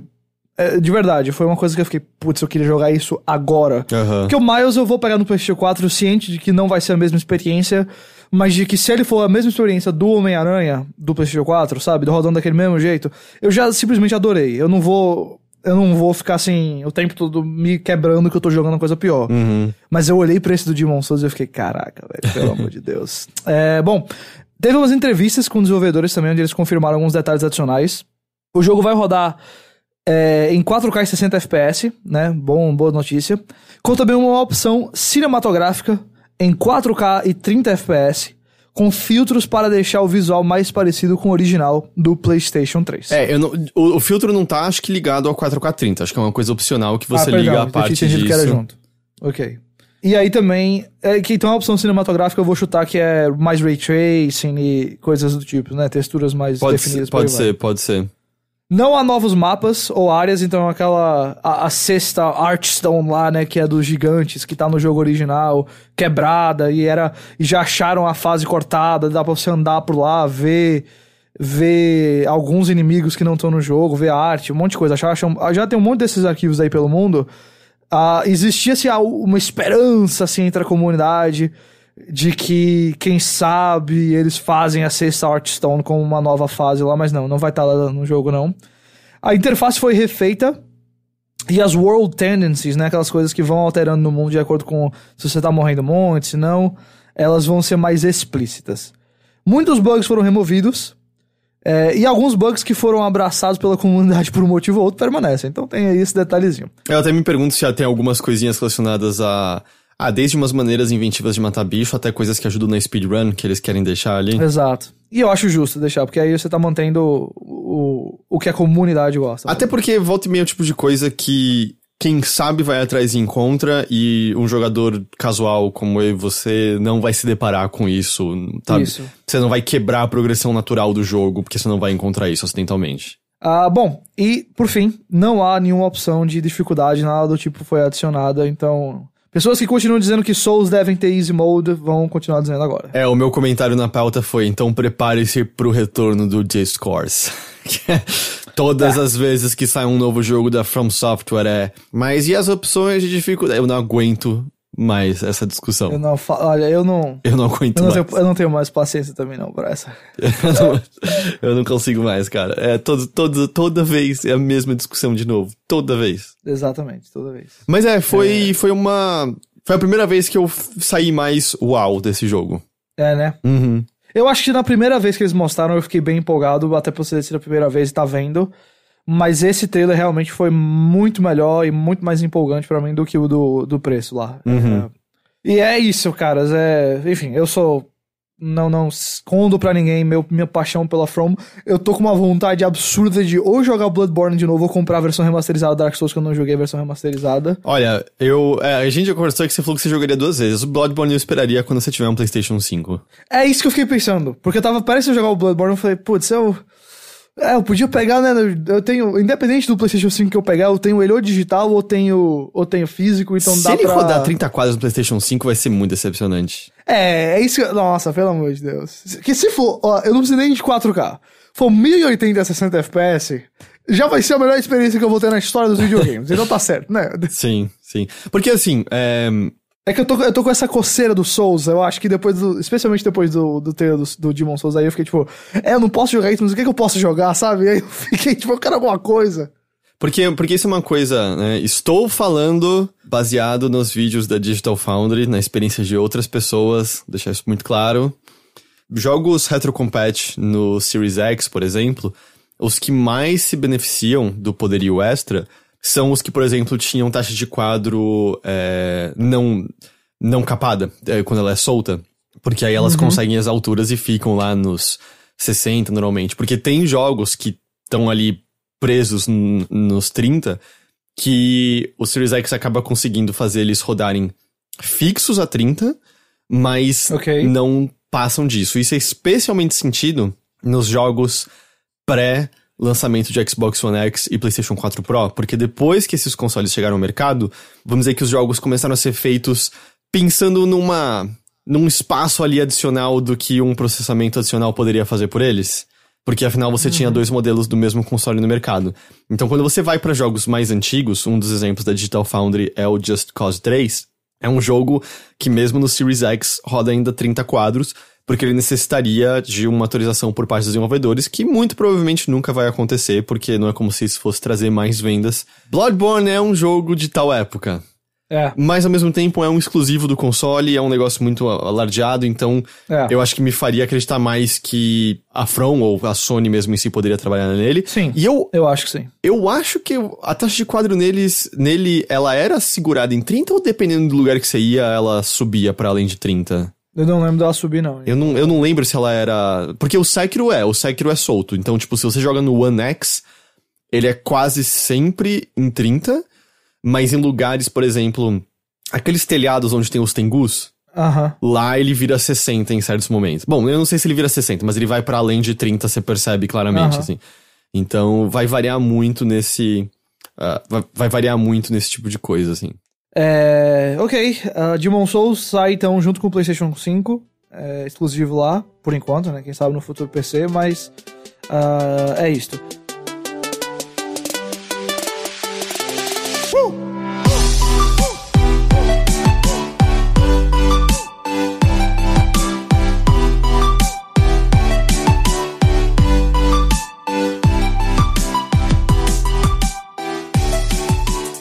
é, de verdade, foi uma coisa que eu fiquei, putz, eu queria jogar isso agora. Aham. Porque o Miles eu vou pegar no PlayStation 4 ciente de que não vai ser a mesma experiência, mas de que se ele for a mesma experiência do Homem-Aranha do PlayStation 4, sabe, do rodando daquele mesmo jeito, eu já simplesmente adorei. Eu não vou eu não vou ficar assim o tempo todo me quebrando que eu tô jogando coisa pior. Uhum. Mas eu olhei pra esse do Demon Souls e eu fiquei, caraca, velho, pelo amor de Deus. (laughs) É, bom, teve umas entrevistas com desenvolvedores também, onde eles confirmaram alguns detalhes adicionais. O jogo vai rodar é, em 4K e 60 FPS, né? Bom, boa notícia. Com também uma opção cinematográfica em 4K e 30 FPS, com filtros para deixar o visual mais parecido com o original do PlayStation 3. É, não- o, o filtro não tá, acho que ligado ao 4K30. Acho que é uma coisa opcional que você Ah, liga a parte disso. que era junto. Ok. E aí também, é, que então a opção cinematográfica eu vou chutar que é mais ray tracing e coisas do tipo, né? Texturas mais Pode definidas. ser, pode ser, pode ser. Não há novos mapas ou áreas, então aquela. A, a sexta Artstone lá, né? Que é dos gigantes, que tá no jogo original, quebrada, e era. E já acharam a fase cortada, dá pra você andar por lá, ver. Ver alguns inimigos que não estão no jogo, ver arte, um monte de coisa. Já, tem um monte desses arquivos aí pelo mundo. Ah, Existia-se a- uma esperança, assim, entre a comunidade de que, quem sabe, eles fazem a sexta Artstone como uma nova fase lá, mas não, não vai estar lá no jogo, não. A interface foi refeita e as world tendencies, né, aquelas coisas que vão alterando no mundo de acordo com se você tá morrendo muito, se não, elas vão ser mais explícitas. Muitos bugs foram removidos, é, e alguns bugs que foram abraçados pela comunidade (laughs) por um motivo ou outro permanecem. Então tem aí esse detalhezinho. Eu até me pergunto se já tem algumas coisinhas relacionadas a. Ah, desde umas maneiras inventivas de matar bicho até coisas que ajudam na speedrun que eles querem deixar ali. Exato. E eu acho justo deixar, porque aí você tá mantendo o, o, que a comunidade gosta. Até porque volta e meia é o tipo de coisa que quem sabe vai atrás e encontra, e um jogador casual como eu você não vai se deparar com isso, sabe? Isso. Você não vai quebrar a progressão natural do jogo, porque você não vai encontrar isso acidentalmente. Ah, bom, e por fim, não há nenhuma opção de dificuldade, nada do tipo foi adicionada, então. Pessoas que continuam dizendo que Souls devem ter easy mode vão continuar dizendo agora. É, o meu comentário na pauta foi, então prepare-se pro retorno do J-Scores. (laughs) É Todas as vezes que sai um novo jogo da From Software é, mas e as opções de dificuldade? Eu não aguento mais essa discussão. Eu não fa... Olha, eu não. Eu não aguento Eu não, mais. tenho, eu não tenho mais paciência também, não, pra essa. (laughs) eu, não, eu não consigo mais, cara. É todo, todo, toda vez é a mesma discussão de novo. Toda vez. Exatamente, toda vez. Mas é, foi, foi uma. Foi a primeira vez que eu saí mais uau desse jogo. É, né? Uhum. Eu acho que na primeira vez que eles mostraram eu fiquei bem empolgado, até por ser a primeira vez e tá vendo. Mas esse trailer realmente foi muito melhor e muito mais empolgante pra mim do que o do, do preço lá. Uhum. É, e é isso, caras. É, enfim, eu sou. Não, não escondo pra ninguém meu, minha paixão pela From. Eu tô com uma vontade absurda de ou jogar Bloodborne de novo ou comprar a versão remasterizada da Dark Souls, que eu não joguei a versão remasterizada. Olha, eu. é, a gente já conversou que você falou que você jogaria duas vezes. O Bloodborne eu esperaria quando você tiver um PlayStation 5. É isso que eu fiquei pensando. Porque eu tava parece eu jogar o Bloodborne, eu falei, putz, eu. É, eu podia pegar, né? Eu tenho. Independente do PlayStation 5 que eu pegar, eu tenho ele ou digital ou tenho, ou tenho físico, então Se dá ele pra. rodar 30 quadros no PlayStation 5, vai ser muito decepcionante. É, é isso que. Nossa, pelo amor de Deus. Que se for, ó, eu não preciso nem de 4K. For 1080 a 60 FPS, já vai ser a melhor experiência que eu vou ter na história dos videogames. então tá certo, né? Sim, Sim. Porque assim, é, É que eu tô, eu tô com essa coceira do Souls, eu acho que depois do. Especialmente depois do, do trailer do, do Demon Souls, aí eu fiquei tipo, é, eu não posso jogar isso, mas o que, que eu posso jogar, sabe? Aí eu (laughs) fiquei, tipo, eu quero alguma coisa. Porque, porque isso é uma coisa, né? Estou falando baseado nos vídeos da Digital Foundry, na experiência de outras pessoas, deixar isso muito claro. Jogos retrocompete no Series X, por exemplo, os que mais se beneficiam do poderio extra são os que, por exemplo, tinham taxa de quadro é, não, não capada, é, quando ela é solta. Porque aí elas conseguem as alturas e ficam lá nos 60 normalmente. Porque tem jogos que estão ali presos nos 30 que o Series X acaba conseguindo fazer eles rodarem fixos a 30, mas Ok. não passam disso. Isso é especialmente sentido nos jogos pré-lançamento de Xbox One X e PlayStation 4 Pro, porque depois que esses consoles chegaram ao mercado, vamos dizer que os jogos começaram a ser feitos pensando numa num espaço ali adicional do que um processamento adicional poderia fazer por eles. Porque afinal você tinha dois modelos do mesmo console no mercado. Então quando você vai para jogos mais antigos, um dos exemplos da Digital Foundry é o Just Cause 3, é um jogo que mesmo no Series X roda ainda 30 quadros, porque ele necessitaria de uma atualização por parte dos desenvolvedores, que muito provavelmente nunca vai acontecer, porque não é como se isso fosse trazer mais vendas. Bloodborne é um jogo de tal época, É. mas ao mesmo tempo é um exclusivo do console, é um negócio muito alardeado, então É. eu acho que me faria acreditar mais que a From ou a Sony mesmo em si poderia trabalhar nele. Sim. E eu, Eu acho que sim. eu acho que a taxa de quadro neles, nele, ela era segurada em 30 ou dependendo do lugar que você ia, ela subia pra além de 30? Eu não lembro dela subir, não. Eu não, eu não lembro se ela era. Porque o Sekiro é, o Sekiro é solto. Então, tipo, se você joga no One X, ele é quase sempre em 30, mas em lugares, por exemplo, aqueles telhados onde tem os tengus, lá ele vira 60 em certos momentos. Bom, eu não sei se ele vira 60, mas ele vai pra além de 30, você percebe claramente, assim. Então, vai variar muito nesse. ah, vai, vai variar muito nesse tipo de coisa, assim. É, ok, uh, Demon Souls sai então junto com o PlayStation 5, é, exclusivo lá, por enquanto, né? Quem sabe no futuro PC, mas ah, é isto.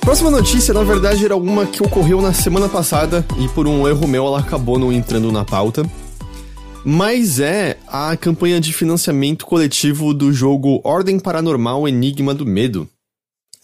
Próxima notícia, na verdade, era uma que ocorreu na semana passada e por um erro meu ela acabou não entrando na pauta. Mas é a campanha de financiamento coletivo do jogo Ordem Paranormal Enigma do Medo.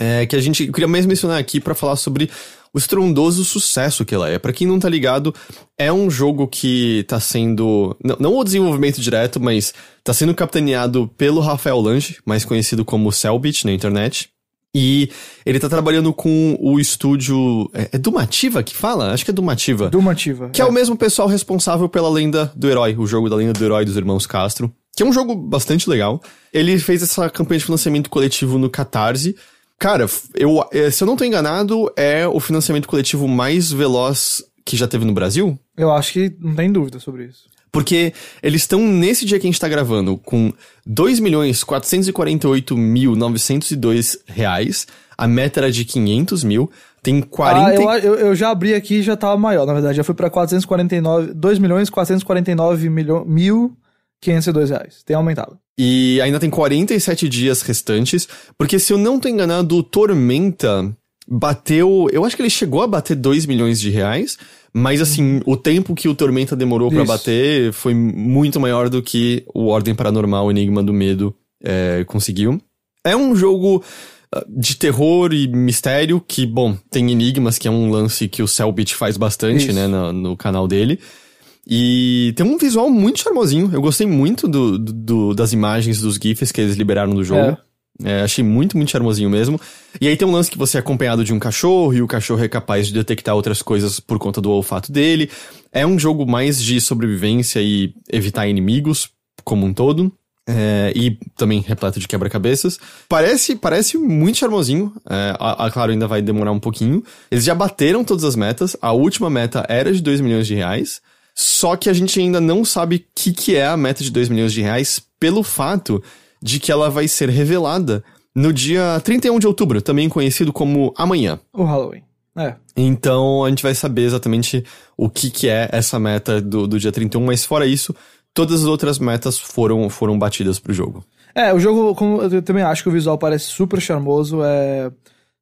É, que a gente queria mais mencionar aqui pra falar sobre o estrondoso sucesso que ela é. Pra quem não tá ligado, é um jogo que tá sendo. Não, não o desenvolvimento direto, mas tá sendo capitaneado pelo Rafael Lange, mais conhecido como Cellbit na internet. E ele tá trabalhando com o estúdio. É, é Dumativa que fala? Acho que é Dumativa. Dumativa. Que é o mesmo pessoal responsável pela Lenda do Herói, o jogo da Lenda do Herói dos Irmãos Castro. Que é um jogo bastante legal. Ele fez essa campanha de financiamento coletivo no Catarse. Cara, eu, eh, se eu não tô enganado, é o financiamento coletivo mais veloz que já teve no Brasil. Eu acho que não tem dúvida sobre isso. Porque eles estão nesse dia que a gente tá gravando com 2.448.902 reais. A meta era de 500 mil. Tem 40... Ah, eu, eu, já abri aqui e já tava maior, na verdade. Já foi pra 449, 2 milhões 449 milho- mil 502 reais. Tem aumentado. E ainda tem 47 dias restantes, porque se eu não tô enganado, o Tormenta bateu. Eu acho que ele chegou a bater 2 milhões de reais, mas assim, o tempo que o Tormenta demorou pra Isso. bater foi muito maior do que o Ordem Paranormal Enigma do Medo é, conseguiu. É um jogo ah, de terror e mistério que, bom, tem enigmas, que é um lance que o Cellbit faz bastante, Isso. né, no, no canal dele. E tem um visual muito charmosinho. Eu gostei muito do, do- do- das imagens, dos GIFs que eles liberaram do jogo. É, achei muito, muito charmosinho mesmo. E aí tem um lance que você é acompanhado de um cachorro, e o cachorro é capaz de detectar outras coisas por conta do olfato dele. É um jogo mais de sobrevivência e evitar inimigos como um todo. É, e também repleto de quebra-cabeças. Parece, parece muito charmosinho. É, a, a- claro, ainda vai demorar um pouquinho. Eles já bateram todas as metas. A última meta era de 2 milhões de reais. Só que a gente ainda não sabe o que, que é a meta de 2 milhões de reais pelo fato de que ela vai ser revelada no dia 31 de outubro, também conhecido como amanhã. O Halloween. É. Então a gente vai saber exatamente o que, que é essa meta do, do dia 31, mas fora isso, todas as outras metas foram, foram batidas pro jogo. É, o jogo, como eu também acho que o visual parece super charmoso. É...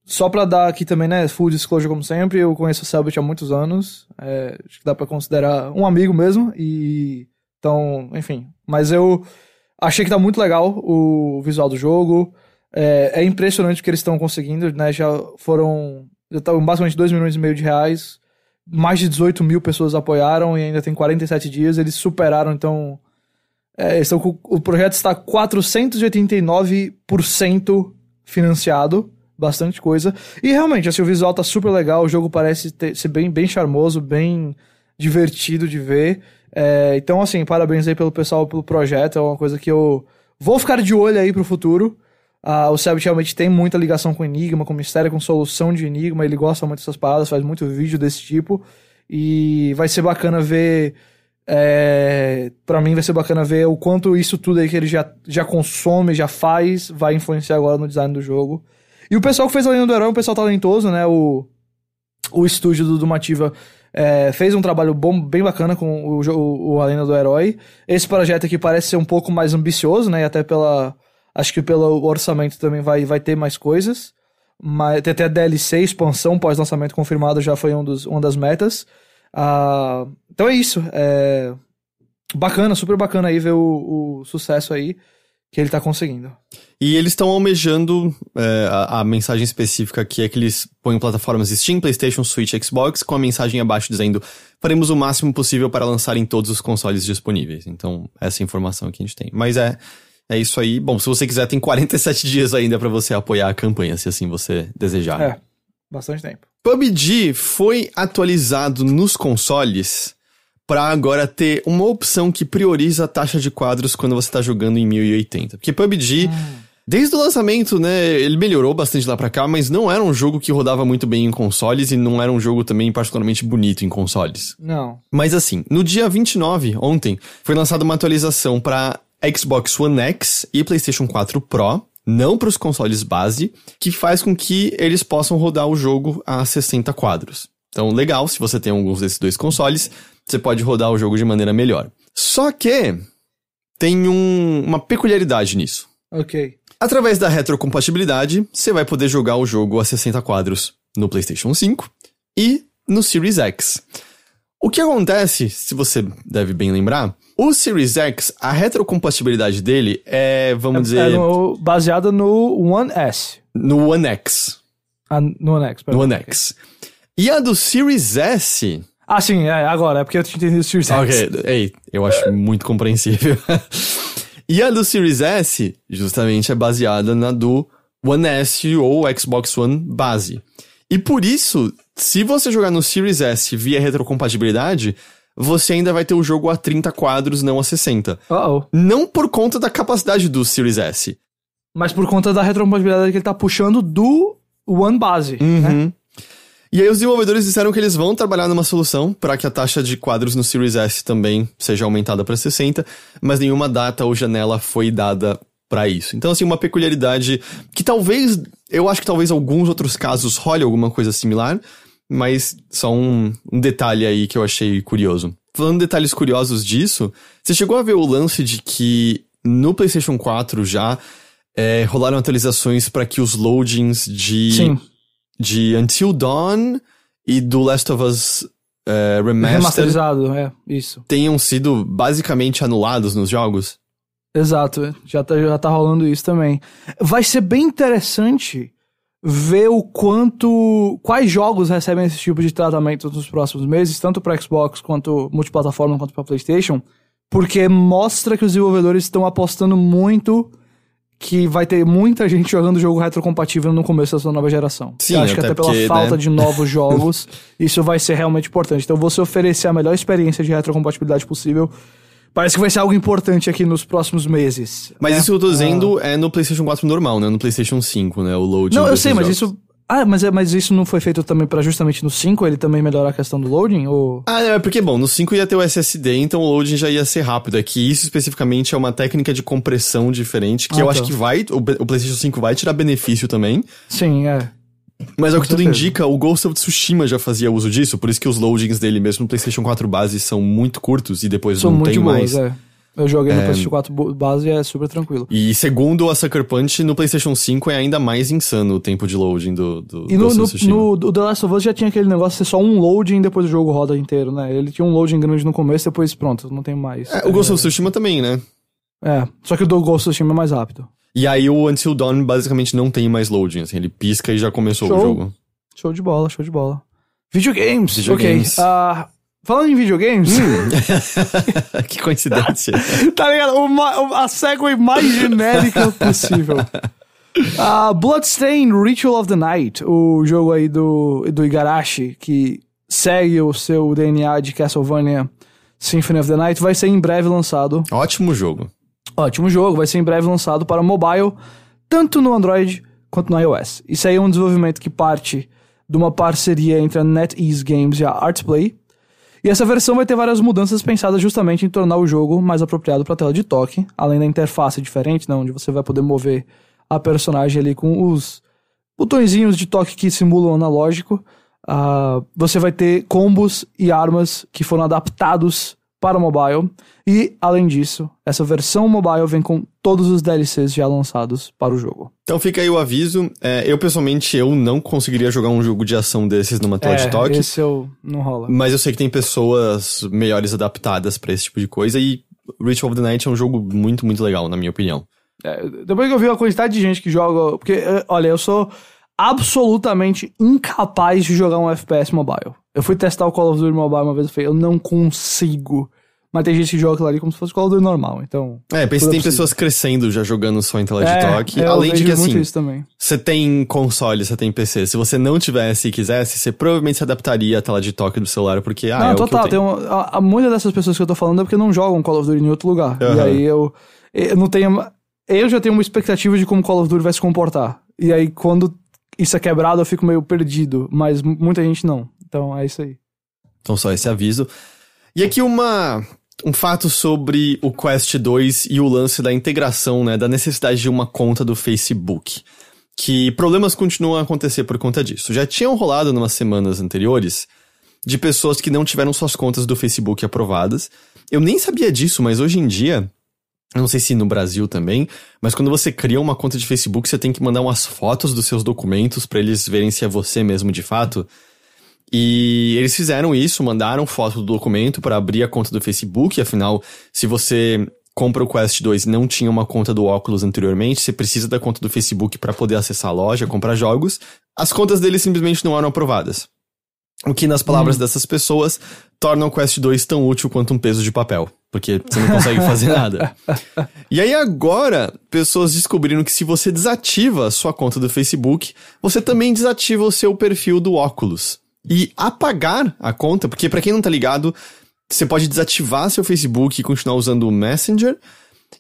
Só pra dar aqui também, né, full disclosure como sempre, eu conheço o Selbit há muitos anos. É, acho que dá pra considerar um amigo mesmo. E. Então, enfim. Mas eu achei que tá muito legal o visual do jogo. É, é impressionante o que eles estão conseguindo, né? Já foram. Já estavam basicamente 2 milhões e meio de reais. Mais de 18 mil pessoas apoiaram e ainda tem 47 dias. Eles superaram, então. É, estão com- o projeto está 489% financiado. Bastante coisa. E realmente, assim, o visual tá super legal. O jogo parece ter- ser bem, bem charmoso, bem divertido de ver. É, então, assim, parabéns aí pelo pessoal pelo projeto. É uma coisa que eu vou ficar de olho aí pro futuro. Ah, o Sebit realmente tem muita ligação com Enigma, com mistério, com solução de Enigma. Ele gosta muito dessas paradas, faz muito vídeo desse tipo. E vai ser bacana ver. É, para mim vai ser bacana ver o quanto isso tudo aí que ele já, já consome, já faz, vai influenciar agora no design do jogo. E o pessoal que fez a Lenda do Herói é um pessoal talentoso, né? O, o estúdio do Dumativa é, fez um trabalho bom, bem bacana com o, o, o A Lenda do Herói. Esse projeto aqui parece ser um pouco mais ambicioso, né? E até pela. Acho que pelo orçamento também vai, vai ter mais coisas. Mas tem até DLC, expansão pós-lançamento confirmado já foi um dos, uma das metas. Ah, então é isso. É bacana, super bacana aí ver o, o sucesso aí que ele tá conseguindo. E eles estão almejando é, a, a mensagem específica aqui é que eles põem plataformas Steam, PlayStation, Switch, Xbox com a mensagem abaixo dizendo faremos o máximo possível para lançar em todos os consoles disponíveis. Então, essa é informação que a gente tem. Mas é, é isso aí. Bom, se você quiser, tem 47 (laughs) dias ainda para você apoiar a campanha, se assim você desejar. É, bastante tempo. PUBG foi atualizado nos consoles para agora ter uma opção que prioriza a taxa de quadros quando você tá jogando em 1080. Porque PUBG, desde o lançamento, né, ele melhorou bastante lá pra cá, mas não era um jogo que rodava muito bem em consoles e não era um jogo também particularmente bonito em consoles. Não. Mas assim, no dia 29, ontem, foi lançada uma atualização para Xbox One X e PlayStation 4 Pro, não para os consoles base, que faz com que eles possam rodar o jogo a 60 quadros. Então, legal, se você tem alguns desses dois consoles, você pode rodar o jogo de maneira melhor. Só que tem um- uma peculiaridade nisso. Ok. Através da retrocompatibilidade, você vai poder jogar o jogo a 60 quadros no PlayStation 5 e no Series X. O que acontece, se você deve bem lembrar, o Series X, a retrocompatibilidade dele é, vamos É dizer, no- baseada no One S. no One X. Ah, no One X. pera. No One X. E a do Series S. Ah, sim, é, agora. É porque eu tinha entendido o Series X. Ok, ei, eu acho muito compreensível. (laughs) e a do Series S, justamente, é baseada na do One S ou Xbox One base. E por isso, se você jogar no Series S via retrocompatibilidade, você ainda vai ter o jogo a 30 quadros, não a 60. Uh-oh. Não por conta da capacidade do Series S. Mas por conta da retrocompatibilidade que ele tá puxando do One base, né? E aí os desenvolvedores disseram que eles vão trabalhar numa solução para que a taxa de quadros no Series S também seja aumentada para 60, mas nenhuma data ou janela foi dada para isso. Então assim, uma peculiaridade que talvez, eu acho que talvez alguns outros casos role alguma coisa similar, mas só um, um detalhe aí que eu achei curioso. Falando de detalhes curiosos disso, você chegou a ver o lance de que no PlayStation 4 já é, rolaram atualizações para que os loadings de Sim. De Until Dawn e do Last of Us eh, Remastered Remasterizado, é, isso. tenham sido basicamente anulados nos jogos. Exato, é. já tá, já tá rolando isso também. Vai ser bem interessante ver o quanto. quais jogos recebem esse tipo de tratamento nos próximos meses, tanto para Xbox quanto multiplataforma quanto para PlayStation, porque mostra que os desenvolvedores estão apostando muito que vai ter muita gente jogando jogo retrocompatível no começo dessa nova geração. Sim, Eu acho que até pela porque, falta né? de novos (laughs) jogos, isso vai ser realmente importante. Então, você oferecer a melhor experiência de retrocompatibilidade possível Parece que vai ser algo importante aqui nos próximos meses. Mas né? isso que eu tô dizendo é no PlayStation 4 normal, né? No PlayStation 5, né? O loading. Não, eu sei, mas jogos. isso. Ah, mas, é- mas isso não foi feito também pra justamente no 5 ele também melhorar a questão do loading? Ou... Ah, é porque, bom, no 5 ia ter o SSD, então o loading já ia ser rápido. É que isso especificamente é uma técnica de compressão diferente, que Ah, eu tá. acho que vai, o, o PlayStation 5 vai tirar benefício também, Sim, é. Mas ao que Com tudo indica, o Ghost of Tsushima já fazia uso disso, por isso que os loadings dele mesmo no PlayStation 4 base são muito curtos e depois São não tem boas, mais. é. Eu joguei no PlayStation 4 bo- base e é super tranquilo. E segundo a Sucker Punch, no PlayStation 5 é ainda mais insano o tempo de loading do, do E no, Ghost no, no do The Last of Us já tinha aquele negócio de ser só um loading e depois o jogo roda inteiro, né? Ele tinha um loading grande no começo, depois pronto, não tem mais. É, o Ghost of Tsushima também, né? É, só que o do Ghost of Tsushima é mais rápido. E aí o Until Dawn basicamente não tem mais loading, assim, ele pisca e já começou Show. o jogo. Show de bola, show de bola. Videogames, Videogames. ok. Ah, falando em videogames, (laughs) que coincidência. tá ligado? O a segue mais genérica possível. (laughs) Ah, Bloodstain Ritual of the Night, o jogo aí do, do Igarashi, que segue o seu DNA de Castlevania Symphony of the Night, vai ser em breve lançado. Ótimo jogo. Ótimo jogo, vai ser em breve lançado para mobile, tanto no Android quanto no iOS. Isso aí é um desenvolvimento que parte de uma parceria entre a NetEase Games e a Artplay. E essa versão vai ter várias mudanças pensadas justamente em tornar o jogo mais apropriado para tela de toque, além da interface diferente, né, onde você vai poder mover a personagem ali com os botõezinhos de toque que simulam analógico. Ah, você vai ter combos e armas que foram adaptados para o mobile. E, além disso, essa versão mobile vem com todos os DLCs já lançados para o jogo. Então fica aí o aviso. É, eu, pessoalmente, eu não conseguiria jogar um jogo de ação desses numa tela de toque. É, esse eu não rola. Mas eu sei que tem pessoas melhores adaptadas pra esse tipo de coisa e Ritual of the Night é um jogo muito, muito legal, na minha opinião. É, depois que eu vi a quantidade de gente que joga. Porque, é, olha, eu sou absolutamente incapaz de jogar um FPS mobile. Eu fui testar o Call of Duty Mobile uma vez e falei, eu não consigo. Mas tem gente que joga aquilo ali como se fosse Call of Duty normal, então. É, tem é possível. pessoas crescendo já jogando só em tela de É, Além de que, assim, você tem console, você tem PC. Se você não tivesse e quisesse, você provavelmente se adaptaria à tela de toque do celular, porque, ah, não, é total. Tem a, muitas dessas pessoas que eu tô falando é porque não jogam Call of Duty em outro lugar. E Aham. aí eu, eu não tenho. Eu já tenho uma expectativa de como Call of Duty vai se comportar. E aí quando isso é quebrado eu fico meio perdido. Mas muita gente não. Então é isso aí. Então só esse aviso. E aqui uma um fato sobre o Quest 2 e o lance da integração, né, da necessidade de uma conta do Facebook. Que problemas continuam a acontecer por conta disso. Já tinham rolado nas semanas anteriores de pessoas que não tiveram suas contas do Facebook aprovadas. Eu nem sabia disso, mas hoje em dia, eu não sei se no Brasil também, mas quando você cria uma conta de Facebook, você tem que mandar umas fotos dos seus documentos pra eles verem se é você mesmo de fato. E eles fizeram isso, mandaram foto do documento para abrir a conta do Facebook, afinal, se você compra o Quest 2 e não tinha uma conta do óculos anteriormente, você precisa da conta do Facebook para poder acessar a loja, comprar jogos. As contas deles simplesmente não eram aprovadas. O que, nas palavras dessas pessoas, torna o Quest 2 tão útil quanto um peso de papel. Porque você não consegue fazer (laughs) nada. E aí agora, pessoas descobriram que se você desativa a sua conta do Facebook, você também desativa o seu perfil do óculos. E apagar a conta, porque pra quem não tá ligado, você pode desativar seu Facebook e continuar usando o Messenger.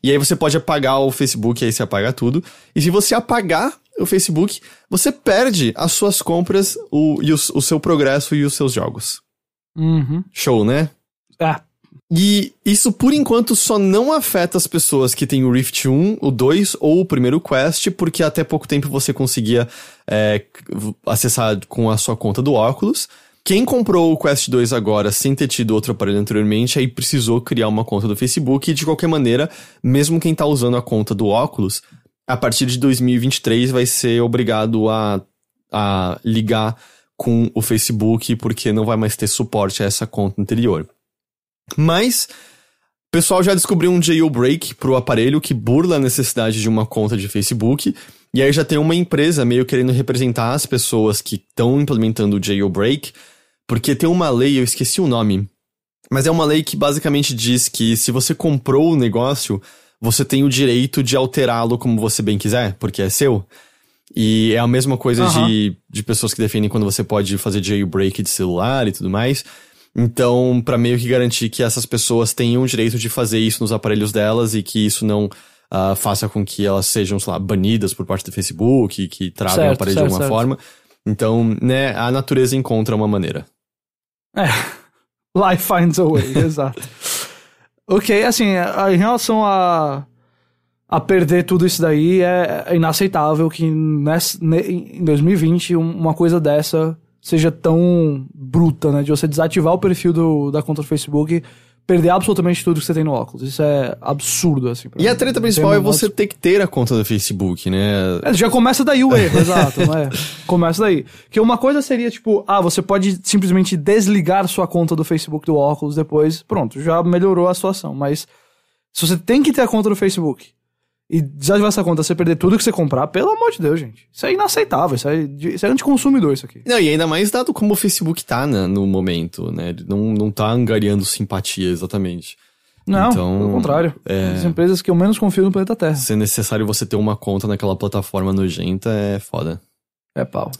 E aí você pode apagar o Facebook, aí você apaga tudo. E se você apagar o Facebook, você perde as suas compras, o, e o, o seu progresso e os seus jogos. Uhum. Show, né? Ah, E isso, por enquanto, só não afeta as pessoas que têm o Rift 1, o 2 ou o primeiro Quest, porque até pouco tempo você conseguia é, acessar com a sua conta do óculos. Quem comprou o Quest 2 agora sem ter tido outro aparelho anteriormente, aí precisou criar uma conta do Facebook e, de qualquer maneira, mesmo quem tá usando a conta do óculos, a partir de 2023 vai ser obrigado a, a ligar com o Facebook, porque não vai mais ter suporte a essa conta anterior. Mas o pessoal já descobriu um jailbreak pro aparelho que burla a necessidade de uma conta de Facebook. E aí já tem uma empresa meio querendo representar as pessoas que estão implementando o jailbreak, porque tem uma lei, eu esqueci o nome, mas é uma lei que basicamente diz que se você comprou o negócio, você tem o direito de alterá-lo como você bem quiser, porque é seu. E é a mesma coisa Aham. de, de pessoas que defendem quando você pode fazer jailbreak de celular e tudo mais. Então, pra meio que garantir que essas pessoas tenham o direito de fazer isso nos aparelhos delas e que isso não ah, faça com que elas sejam, sei lá, banidas por parte do Facebook, que travem o Certo, aparelho certo, de alguma certo. forma. Então, né, a natureza encontra uma maneira. É. (laughs) Life finds a way, (laughs) exato. Ok, assim, em relação a, a perder tudo isso daí é é inaceitável que nessa, ne- em 2020 um- uma coisa dessa seja tão bruta, né? De você desativar o perfil do, da conta do Facebook perder absolutamente tudo que você tem no óculos. Isso é absurdo, assim. E a mim. treta Não principal é você ter que ter a conta do Facebook, né? é, já começa daí o (laughs) erro, exato, não é? Começa daí. Que uma coisa seria, tipo, ah, você pode simplesmente desligar sua conta do Facebook do óculos depois, pronto, já melhorou a situação. Mas se você tem que ter a conta do Facebook e desativar essa conta, você perder tudo que você comprar, pelo amor de Deus, gente. Isso é inaceitável, isso é, isso é anticonsumidor, isso aqui. Não, e ainda mais dado como o Facebook tá né, no momento, né? Ele não, não tá angariando simpatia exatamente. Não, Então, pelo contrário. é- As empresas que eu menos confio no planeta Terra. Se é necessário você ter uma conta naquela plataforma nojenta, é foda. É pau.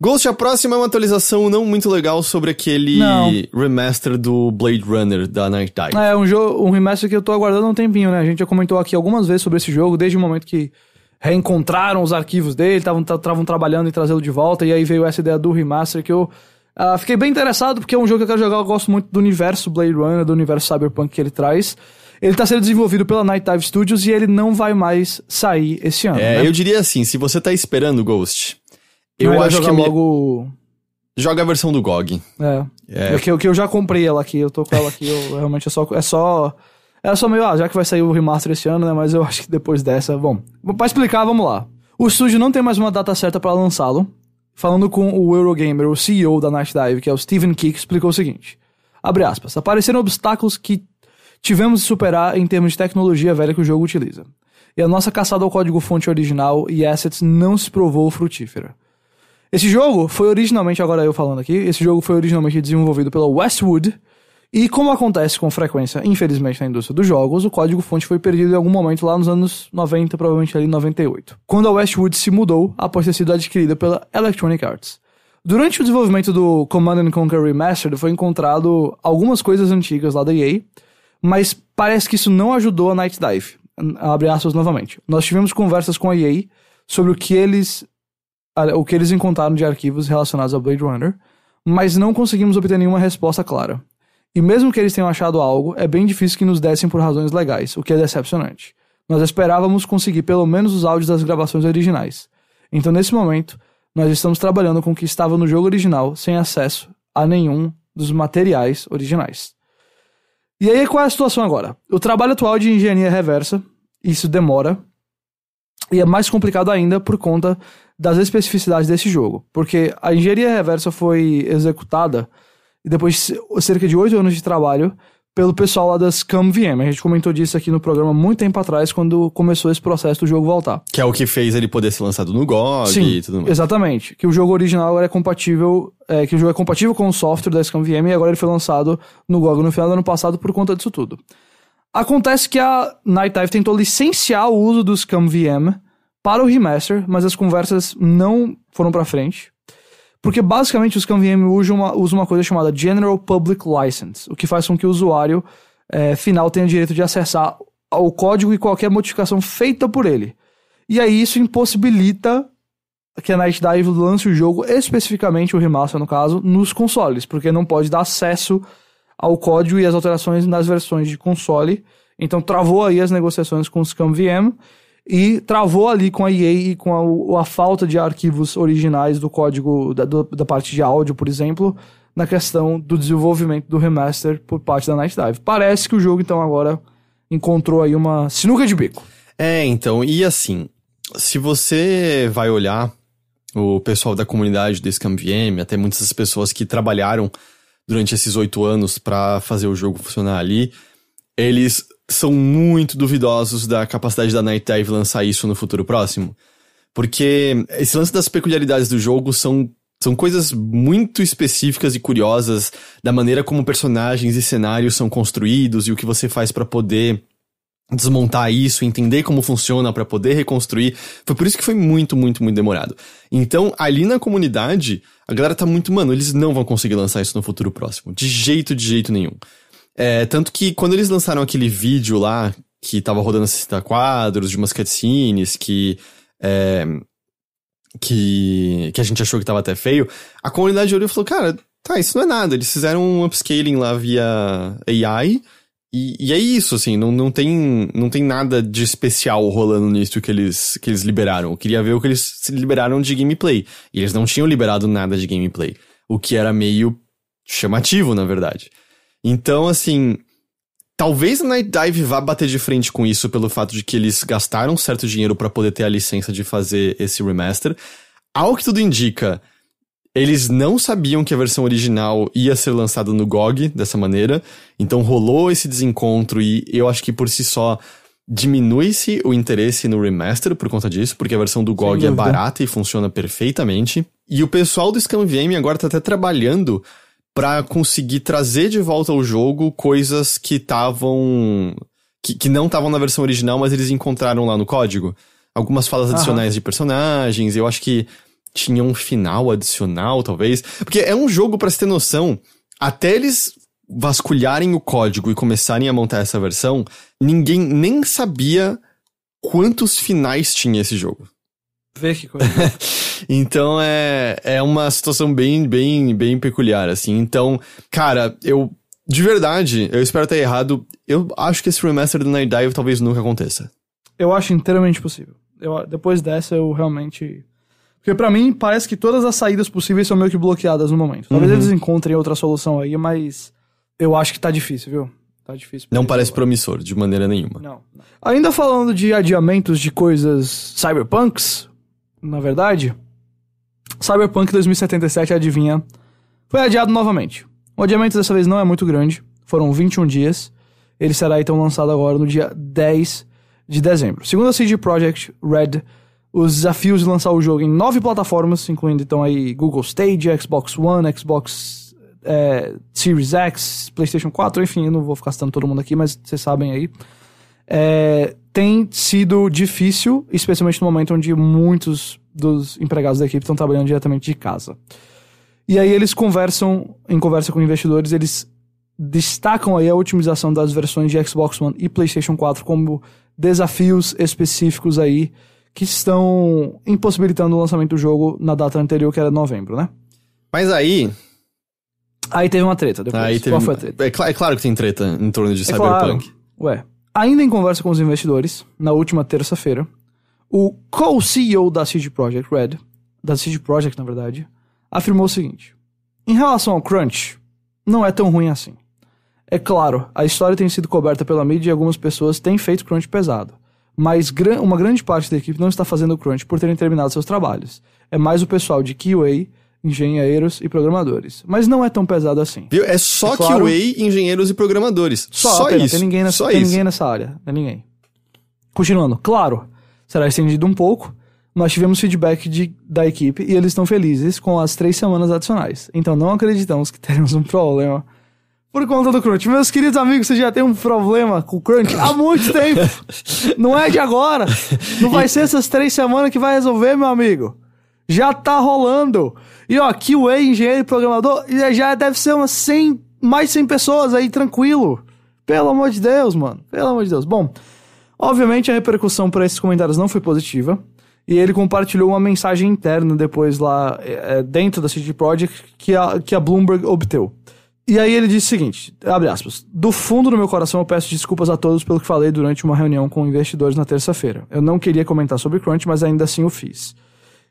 Ghost, a próxima é uma atualização não muito legal sobre aquele Não. remaster do Blade Runner da Night Dive. É, um jogo, um remaster que eu tô aguardando há um tempinho, né? A gente já comentou aqui algumas vezes sobre esse jogo, desde o momento que reencontraram os arquivos dele, estavam trabalhando em trazê-lo de volta, e aí veio essa ideia do remaster que eu ah, fiquei bem interessado, porque é um jogo que eu quero jogar, eu gosto muito do universo Blade Runner, do universo Cyberpunk que ele traz. Ele tá sendo desenvolvido pela Night Dive Studios e ele não vai mais sair esse ano. É, né? eu diria assim, se você tá esperando Ghost, eu Melhor acho que é logo. joga a versão do GOG. É. É. É. que, eu, que eu já comprei ela aqui, eu tô com ela aqui, eu, (laughs) realmente é só. É só. Era só meio, ah, já que vai sair o remaster esse ano, né? Mas eu acho que depois dessa. Bom, pra explicar, vamos lá. O estúdio não tem mais uma data certa pra lançá-lo. Falando com o Eurogamer, o CEO da Night Dive, que é o Steven Kick, explicou o seguinte: abre aspas, apareceram obstáculos que tivemos de superar em termos de tecnologia velha que o jogo utiliza. E a nossa caçada ao código-fonte original e assets não se provou frutífera. Esse jogo foi originalmente, agora eu falando aqui, esse jogo foi originalmente desenvolvido pela Westwood, e como acontece com frequência, infelizmente, na indústria dos jogos, o código-fonte foi perdido em algum momento lá nos anos 90, provavelmente ali em 98, quando a Westwood se mudou após ter sido adquirida pela Electronic Arts. Durante o desenvolvimento do Command and Conquer Remastered, foi encontrado algumas coisas antigas lá da EA, mas parece que isso não ajudou a Night Dive. Abre aspas novamente. Nós tivemos conversas com a EA sobre o que eles o que eles encontraram de arquivos relacionados ao Blade Runner, mas não conseguimos obter nenhuma resposta clara. E mesmo que eles tenham achado algo, é bem difícil que nos dessem por razões legais, o que é decepcionante. Nós esperávamos conseguir pelo menos os áudios das gravações originais. Então, nesse momento, nós estamos trabalhando com o que estava no jogo original, sem acesso a nenhum dos materiais originais. E aí, qual é a situação agora? O trabalho atual de engenharia reversa, isso demora, e é mais complicado ainda por conta das especificidades desse jogo. Porque a engenharia reversa foi executada depois de cerca de oito anos de trabalho pelo pessoal lá das CamVM. A gente comentou disso aqui no programa muito tempo atrás, quando começou esse processo do jogo voltar. Que é o que fez ele poder ser lançado no GOG Sim, e tudo mais. exatamente. Que o jogo original agora é compatível, é, que o jogo é compatível com o software da ScamVM e agora ele foi lançado no GOG no final do ano passado por conta disso tudo. Acontece que a Night Dive tentou licenciar o uso do ScamVM para o remaster, mas as conversas não foram para frente. Porque basicamente o ScamVM usa uma, usa uma coisa chamada General Public License, o que faz com que o usuário é, final tenha direito de acessar ao código e qualquer modificação feita por ele. E aí isso impossibilita que a Night Dive lance o jogo, especificamente o remaster no caso, nos consoles, porque não pode dar acesso ao código e às alterações nas versões de console. Então travou aí as negociações com o ScamVM e travou ali com a EA e com a, a falta de arquivos originais do código da, do- da parte de áudio, por exemplo, na questão do desenvolvimento do remaster por parte da Night Dive. Parece que o jogo então agora encontrou aí uma sinuca de bico. É, então, e assim, se você vai olhar o pessoal da comunidade do ScamVM, até muitas pessoas que trabalharam durante esses oito anos pra fazer o jogo funcionar ali, eles são muito duvidosos da capacidade da Night Dive lançar isso no futuro próximo. Porque esse lance das peculiaridades do jogo são, são coisas muito específicas e curiosas da maneira como personagens e cenários são construídos e o que você faz pra poder desmontar isso, entender como funciona pra poder reconstruir. Foi por isso que foi muito, muito, muito demorado. Então, ali na comunidade, a galera tá muito, mano, eles não vão conseguir lançar isso no futuro próximo. De jeito, de jeito nenhum. É, tanto que quando eles lançaram aquele vídeo lá, que tava rodando 60 quadros, de umas cutscenes, que. É, que, que a gente achou que tava até feio, a comunidade olhou e falou, cara, tá, isso não é nada. Eles fizeram um upscaling lá via AI E, e é isso, assim, não, não, tem, não tem nada de especial rolando nisso que eles, que eles liberaram. Eu queria ver o que eles liberaram de gameplay. E eles não tinham liberado nada de gameplay. O que era meio chamativo, na verdade. Então, assim, talvez a Night Dive vá bater de frente com isso pelo fato de que eles gastaram certo dinheiro para poder ter a licença de fazer esse remaster. Ao que tudo indica, eles não sabiam que a versão original ia ser lançada no GOG dessa maneira, então rolou esse desencontro e eu acho que por si só diminui-se o interesse no remaster por conta disso, porque a versão do GOG é barata e funciona perfeitamente. E o pessoal do ScamVM agora tá até trabalhando para conseguir trazer de volta ao jogo coisas que estavam. Que, que não estavam na versão original, mas eles encontraram lá no código. Algumas falas adicionais Aham. de personagens, eu acho que tinha um final adicional, talvez. Porque é um jogo, para você ter noção, até eles vasculharem o código e começarem a montar essa versão, ninguém nem sabia quantos finais tinha esse jogo. Vê que coisa. (laughs) então é, é uma situação bem, bem, bem peculiar, assim. Então, cara, eu. De verdade, eu espero estar errado. Eu acho que esse remaster do Night Dive talvez nunca aconteça. Eu acho inteiramente possível. Eu, depois dessa, eu realmente. Porque para mim, parece que todas as saídas possíveis são meio que bloqueadas no momento. Talvez uhum. eles encontrem outra solução aí, mas eu acho que tá difícil, viu? Tá difícil. Não parece promissor, de maneira nenhuma. Não, não. Ainda falando de adiamentos de coisas cyberpunks, na verdade, Cyberpunk 2077, adivinha, foi adiado novamente. O adiamento dessa vez não é muito grande, foram 21 dias. Ele será então lançado agora no dia 10 de dezembro. Segundo a CD Projekt Red, os desafios de lançar o jogo em nove plataformas, incluindo então aí Google Stage, Xbox One, Xbox é, Series X, PlayStation 4, enfim, eu não vou ficar citando todo mundo aqui, mas vocês sabem aí. É, tem sido difícil, especialmente no momento onde muitos dos empregados da equipe estão trabalhando diretamente de casa. E aí eles conversam, em conversa com investidores, eles destacam aí a otimização das versões de Xbox One e PlayStation 4 como desafios específicos aí que estão impossibilitando o lançamento do jogo na data anterior, que era novembro, né? Mas aí. Aí teve uma treta depois. Aí teve... Qual foi a treta? É, cl é, claro que tem treta em torno de é Cyberpunk. Claro. Ué. Ainda em conversa com os investidores, na última terça-feira, o co-CEO da CD Projekt Red, da CD Projekt na verdade, afirmou o seguinte: Em relação ao crunch, não é tão ruim assim. É claro, a história tem sido coberta pela mídia e algumas pessoas têm feito crunch pesado. Mas uma grande parte da equipe não está fazendo crunch por terem terminado seus trabalhos. É mais o pessoal de QA, engenheiros e programadores. Mas não é tão pesado assim. Viu? É só é claro, QA, engenheiros e programadores. Só, só isso. Tem ninguém nessa, só tem isso. ninguém nessa área. Tem ninguém. Continuando. Claro, será estendido um pouco. Nós tivemos feedback de, da equipe e eles estão felizes com as três semanas adicionais. Então não acreditamos que teremos um (laughs) problema por conta do crunch. Meus queridos amigos, você já tem um problema com o crunch há muito tempo. (laughs) não é de agora. Não vai ser essas três semanas que vai resolver, meu amigo. Já tá rolando. E ó, QA, engenheiro e programador, já deve ser umas 100, mais 100 pessoas aí, tranquilo. Pelo amor de Deus, mano. Pelo amor de Deus. Bom, Obviamente a repercussão para esses comentários não foi positiva. E ele compartilhou uma mensagem interna depois lá é, dentro da CD Projekt que a, que a Bloomberg obteve. E aí ele disse o seguinte, abre aspas, do fundo do meu coração eu peço desculpas a todos pelo que falei durante uma reunião com investidores na terça-feira. Eu não queria comentar sobre Crunch, mas ainda assim o fiz.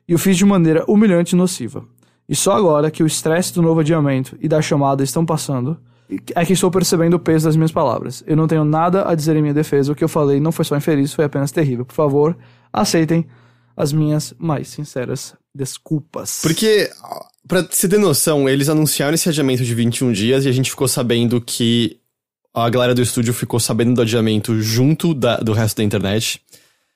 E o fiz de maneira humilhante e nociva. E só agora que o estresse do novo adiamento e da chamada estão passando, é que estou percebendo o peso das minhas palavras. Eu não tenho nada a dizer em minha defesa. O que eu falei não foi só infeliz, foi apenas terrível. Por favor, aceitem as minhas mais sinceras desculpas. Porque, pra você ter noção, eles anunciaram esse adiamento de 21 dias e a gente ficou sabendo que a galera do estúdio ficou sabendo do adiamento junto da, do resto da internet.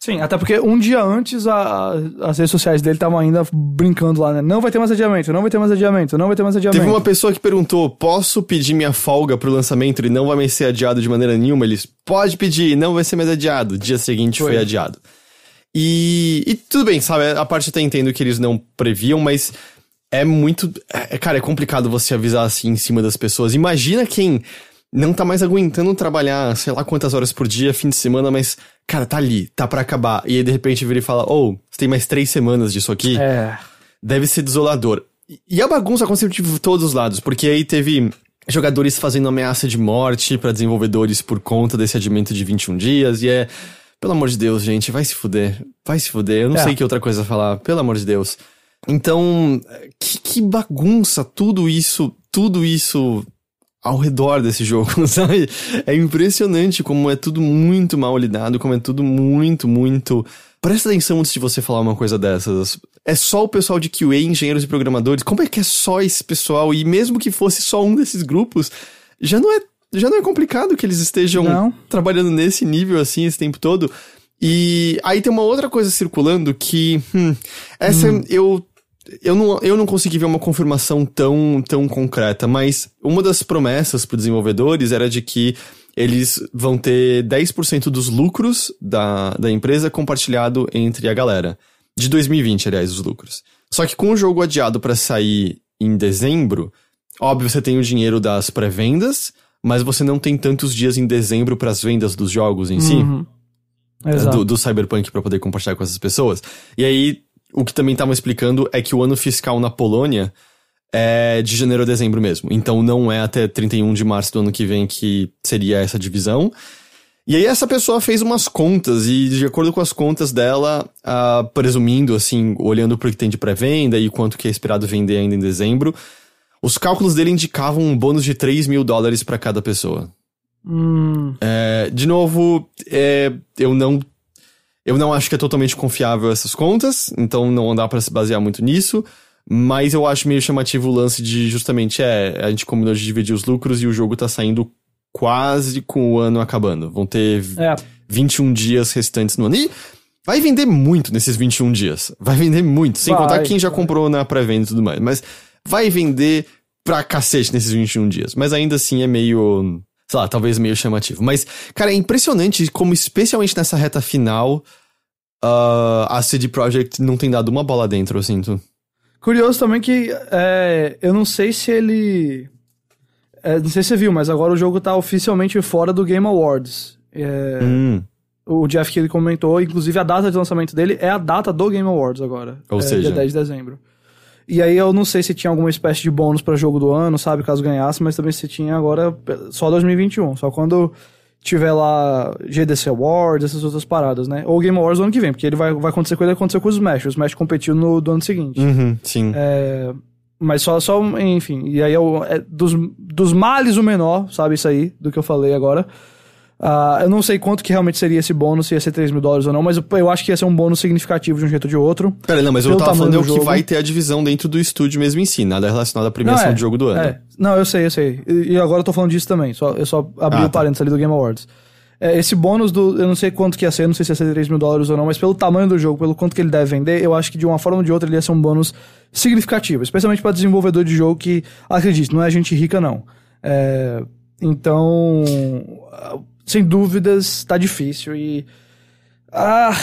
Sim, até porque um dia antes a, as redes sociais dele estavam ainda brincando lá, né? Não vai ter mais adiamento, não vai ter mais adiamento, não vai ter mais adiamento. Teve uma pessoa que perguntou: posso pedir minha folga pro lançamento? Ele não vai mais ser adiado de maneira nenhuma. Eles pode pedir, não vai ser mais adiado. Dia seguinte foi, foi adiado. E, e tudo bem, sabe? A parte até entendo que eles não previam, mas é muito. É, cara, é complicado você avisar assim em cima das pessoas. Imagina quem não tá mais aguentando trabalhar, sei lá quantas horas por dia, fim de semana, mas, cara, tá ali, tá para acabar. E aí, de repente, vira e fala, oh, você tem mais três semanas disso aqui? É. Deve ser desolador. E a bagunça aconteceu de todos os lados, porque aí teve jogadores fazendo ameaça de morte para desenvolvedores por conta desse adiamento de 21 dias, e é. Pelo amor de Deus, gente, vai se fuder. Vai se fuder. Eu não É. sei que outra coisa falar. Pelo amor de Deus. Então, que, que bagunça tudo isso, tudo isso ao redor desse jogo, (laughs) sabe? É impressionante como é tudo muito mal lidado, como é tudo muito, muito. Presta atenção antes de você falar uma coisa dessas. É só o pessoal de QA, engenheiros e programadores. Como é que é só esse pessoal? E mesmo que fosse só um desses grupos, já não é, já não é complicado que eles estejam Não. trabalhando nesse nível assim esse tempo todo. E aí tem uma outra coisa circulando que. hum, essa eu. Eu não, eu não consegui ver uma confirmação tão, tão concreta, mas uma das promessas para desenvolvedores era de que eles vão ter 10% dos lucros da, da empresa compartilhado entre a galera. De 2020, aliás, os lucros. Só que com o jogo adiado para sair em dezembro, óbvio, você tem o dinheiro das pré-vendas, mas você não tem tantos dias em dezembro para as vendas dos jogos em si Uhum. Exato. do, do Cyberpunk pra poder compartilhar com essas pessoas. E aí, o que também estavam explicando é que o ano fiscal na Polônia é de janeiro a dezembro mesmo. Então não é até 31 de março do ano que vem que seria essa divisão. E aí essa pessoa fez umas contas e de acordo com as contas dela, ah, presumindo assim, olhando pro que tem de pré-venda e quanto que é esperado vender ainda em dezembro, os cálculos dele indicavam um bônus de 3 mil dólares pra cada pessoa. Hum, É, de novo, é, eu não. Eu não acho que é totalmente confiável essas contas, então não dá pra se basear muito nisso. Mas eu acho meio chamativo o lance de justamente, é, a gente combinou de dividir os lucros e o jogo tá saindo quase com o ano acabando. Vão ter é. 21 dias restantes no ano. E vai vender muito nesses 21 dias. Vai vender muito. Sem Vai, contar quem já comprou na pré-venda e tudo mais. Mas vai vender pra cacete nesses 21 dias. Mas ainda assim é meio. Sei lá, talvez meio chamativo. Mas, cara, é impressionante como, especialmente nessa reta final, ah, a CD Projekt não tem dado uma bola dentro, eu sinto. Curioso também que é, eu não sei se ele. é, não sei se você viu, mas agora o jogo tá oficialmente fora do Game Awards. É, Hum, O Jeff Keighley comentou, inclusive a data de lançamento dele é a data do Game Awards agora. Ou é, seja- Dia 10 de dezembro. E aí eu não sei se tinha alguma espécie de bônus pra jogo do ano, sabe, caso ganhasse, mas também se tinha agora só 2021, só quando tiver lá GDC Awards, essas outras paradas, né? Ou Game Awards do ano que vem, porque ele vai, vai acontecer com ele aconteceu com o Smash, o Smash competiu no do ano seguinte. uhum, sim. É, mas só, só, enfim, e aí é, o- é dos, dos males o menor, sabe isso aí, do que eu falei agora. Ah, eu não sei quanto que realmente seria esse bônus, se ia ser 3 mil dólares ou não, mas eu, eu acho que ia ser um bônus significativo de um jeito ou de outro. Pera, não, mas eu tava falando é o do que vai ter a divisão dentro do estúdio mesmo em si, nada relacionado à premiação Não, é, de jogo do ano. É. Não, eu sei, eu sei. E, e agora eu tô falando disso também, só, eu só abri Ah, o tá. parênteses ali do Game Awards. É, esse bônus do. Eu não sei quanto que ia ser, não sei se ia ser 3 mil dólares ou não, mas pelo tamanho do jogo, pelo quanto que ele deve vender, eu acho que de uma forma ou de outra ele ia ser um bônus significativo, especialmente para desenvolvedor de jogo que, acredite, não é gente rica, não. É, então, sem dúvidas, tá difícil e. Ah,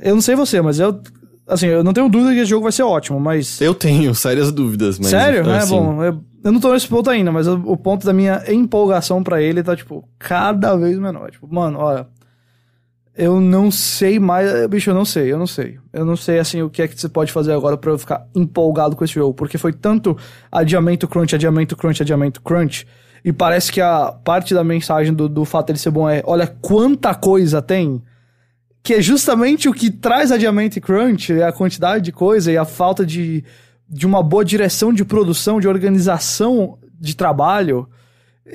eu não sei você, mas eu. Assim, eu não tenho dúvida que esse jogo vai ser ótimo, mas. Eu tenho sérias dúvidas, mas. Sério? É assim, bom. Eu, eu não tô nesse ponto ainda, mas o, o ponto da minha empolgação pra ele tá, tipo, cada vez menor. Tipo, mano, olha. Eu não sei mais. Bicho, eu não sei, eu não sei. Eu não sei, assim, o que é que você pode fazer agora pra eu ficar empolgado com esse jogo. Porque foi tanto adiamento crunch, adiamento crunch, adiamento crunch. E parece que a parte da mensagem do, do fato dele ser bom é: olha quanta coisa tem. Que é justamente o que traz adiamento e crunch, é a quantidade de coisa e a falta de, de uma boa direção de produção, de organização de trabalho,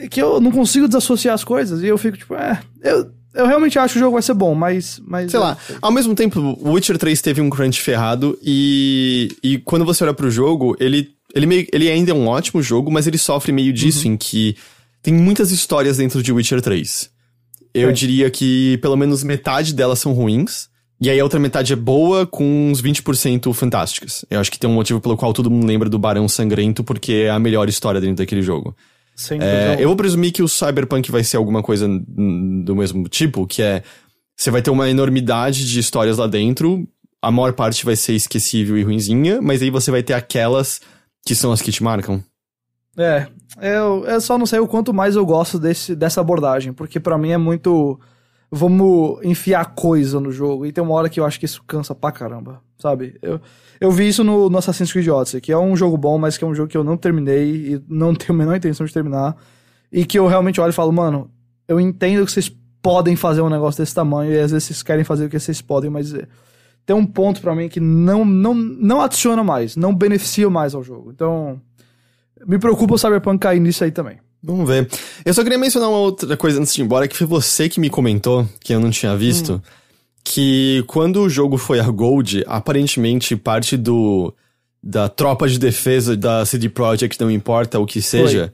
que eu não consigo desassociar as coisas. E eu fico tipo, é, eu, eu realmente acho que o jogo vai ser bom, mas. mas Sei lá, ao mesmo tempo, o Witcher 3 teve um crunch ferrado e, e quando você olha pro jogo, ele, ele, meio, ele ainda é um ótimo jogo, mas ele sofre meio disso, em que tem muitas histórias dentro de Witcher 3. Eu É. diria que pelo menos metade delas são ruins, e aí a outra metade é boa, com uns 20% fantásticas. Eu acho que tem um motivo pelo qual todo mundo lembra do Barão Sangrento, porque é a melhor história dentro daquele jogo. É, eu vou presumir que o Cyberpunk vai ser alguma coisa do mesmo tipo, que é você vai ter uma enormidade de histórias lá dentro, a maior parte vai ser esquecível e ruinzinha, mas aí você vai ter aquelas que são as que te marcam. É, eu, eu só não sei o quanto mais eu gosto desse, dessa abordagem, porque pra mim é muito. Vamos enfiar coisa no jogo. E tem uma hora que eu acho que isso cansa pra caramba, sabe? Eu, eu vi isso no, no Assassin's Creed Odyssey, que é um jogo bom, mas que é um jogo que eu não terminei e não (laughs) tenho a menor intenção de terminar. e que eu realmente olho e falo, mano, eu entendo que vocês podem fazer um negócio desse tamanho e às vezes vocês querem fazer o que vocês podem, mas tem um ponto pra mim que não, não, não adiciona mais, não beneficia mais ao jogo. Então, me preocupa o Cyberpunk cair nisso aí também. Vamos ver. Eu só queria mencionar uma outra coisa antes de ir embora, que foi você que me comentou, que eu não tinha visto, que quando o jogo foi a Gold, aparentemente parte do da tropa de defesa da CD Projekt, não importa o que seja,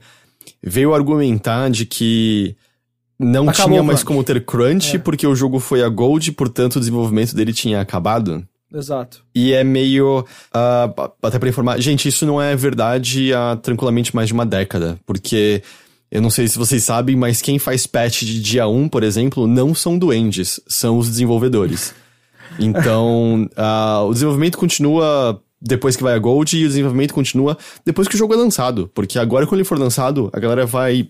veio argumentar de que não Acabou tinha mais como ter crunch, É. porque o jogo foi a Gold, portanto o desenvolvimento dele tinha acabado. Exato. E é meio. ah, até pra informar. Gente, isso não é verdade há tranquilamente mais de uma década. Porque eu não sei se vocês sabem, mas quem faz patch de dia 1, por exemplo, não são duendes, são os desenvolvedores. (laughs) Então, ah, o desenvolvimento continua depois que vai a Gold e o desenvolvimento continua depois que o jogo é lançado. Porque agora, quando ele for lançado, a galera vai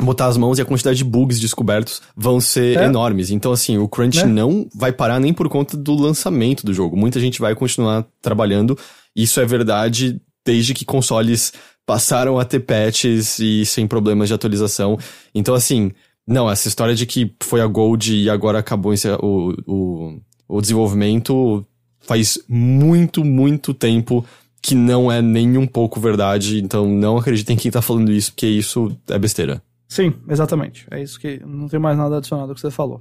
botar as mãos e a quantidade de bugs descobertos vão ser É. enormes. Então, assim, o crunch Né? não vai parar nem por conta do lançamento do jogo. Muita gente vai continuar trabalhando. Isso é verdade desde que consoles passaram a ter patches e sem problemas de atualização. Então, assim, não, essa história de que foi a Gold e agora acabou o, o, o desenvolvimento faz muito, muito tempo que não é nem um pouco verdade. Então, não acreditem em quem tá falando isso, porque isso é besteira. Sim, exatamente. É isso que. Não tem mais nada adicionado ao que você falou.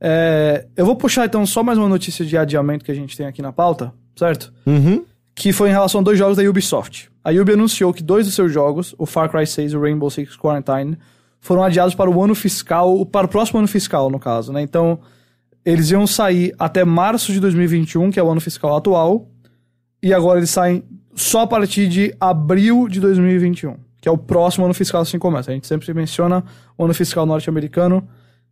É, eu vou puxar então só mais uma notícia de adiamento que a gente tem aqui na pauta, certo? Uhum. Que foi em relação a dois jogos da Ubisoft. A Ubi anunciou que dois dos seus jogos, o Far Cry 6 e o Rainbow Six Quarantine, foram adiados para o ano fiscal, para o próximo ano fiscal, no caso, né? Então, eles iam sair até março de 2021, que é o ano fiscal atual, e agora eles saem só a partir de abril de 2021, que é o próximo ano fiscal assim começa. A gente sempre menciona o ano fiscal norte-americano,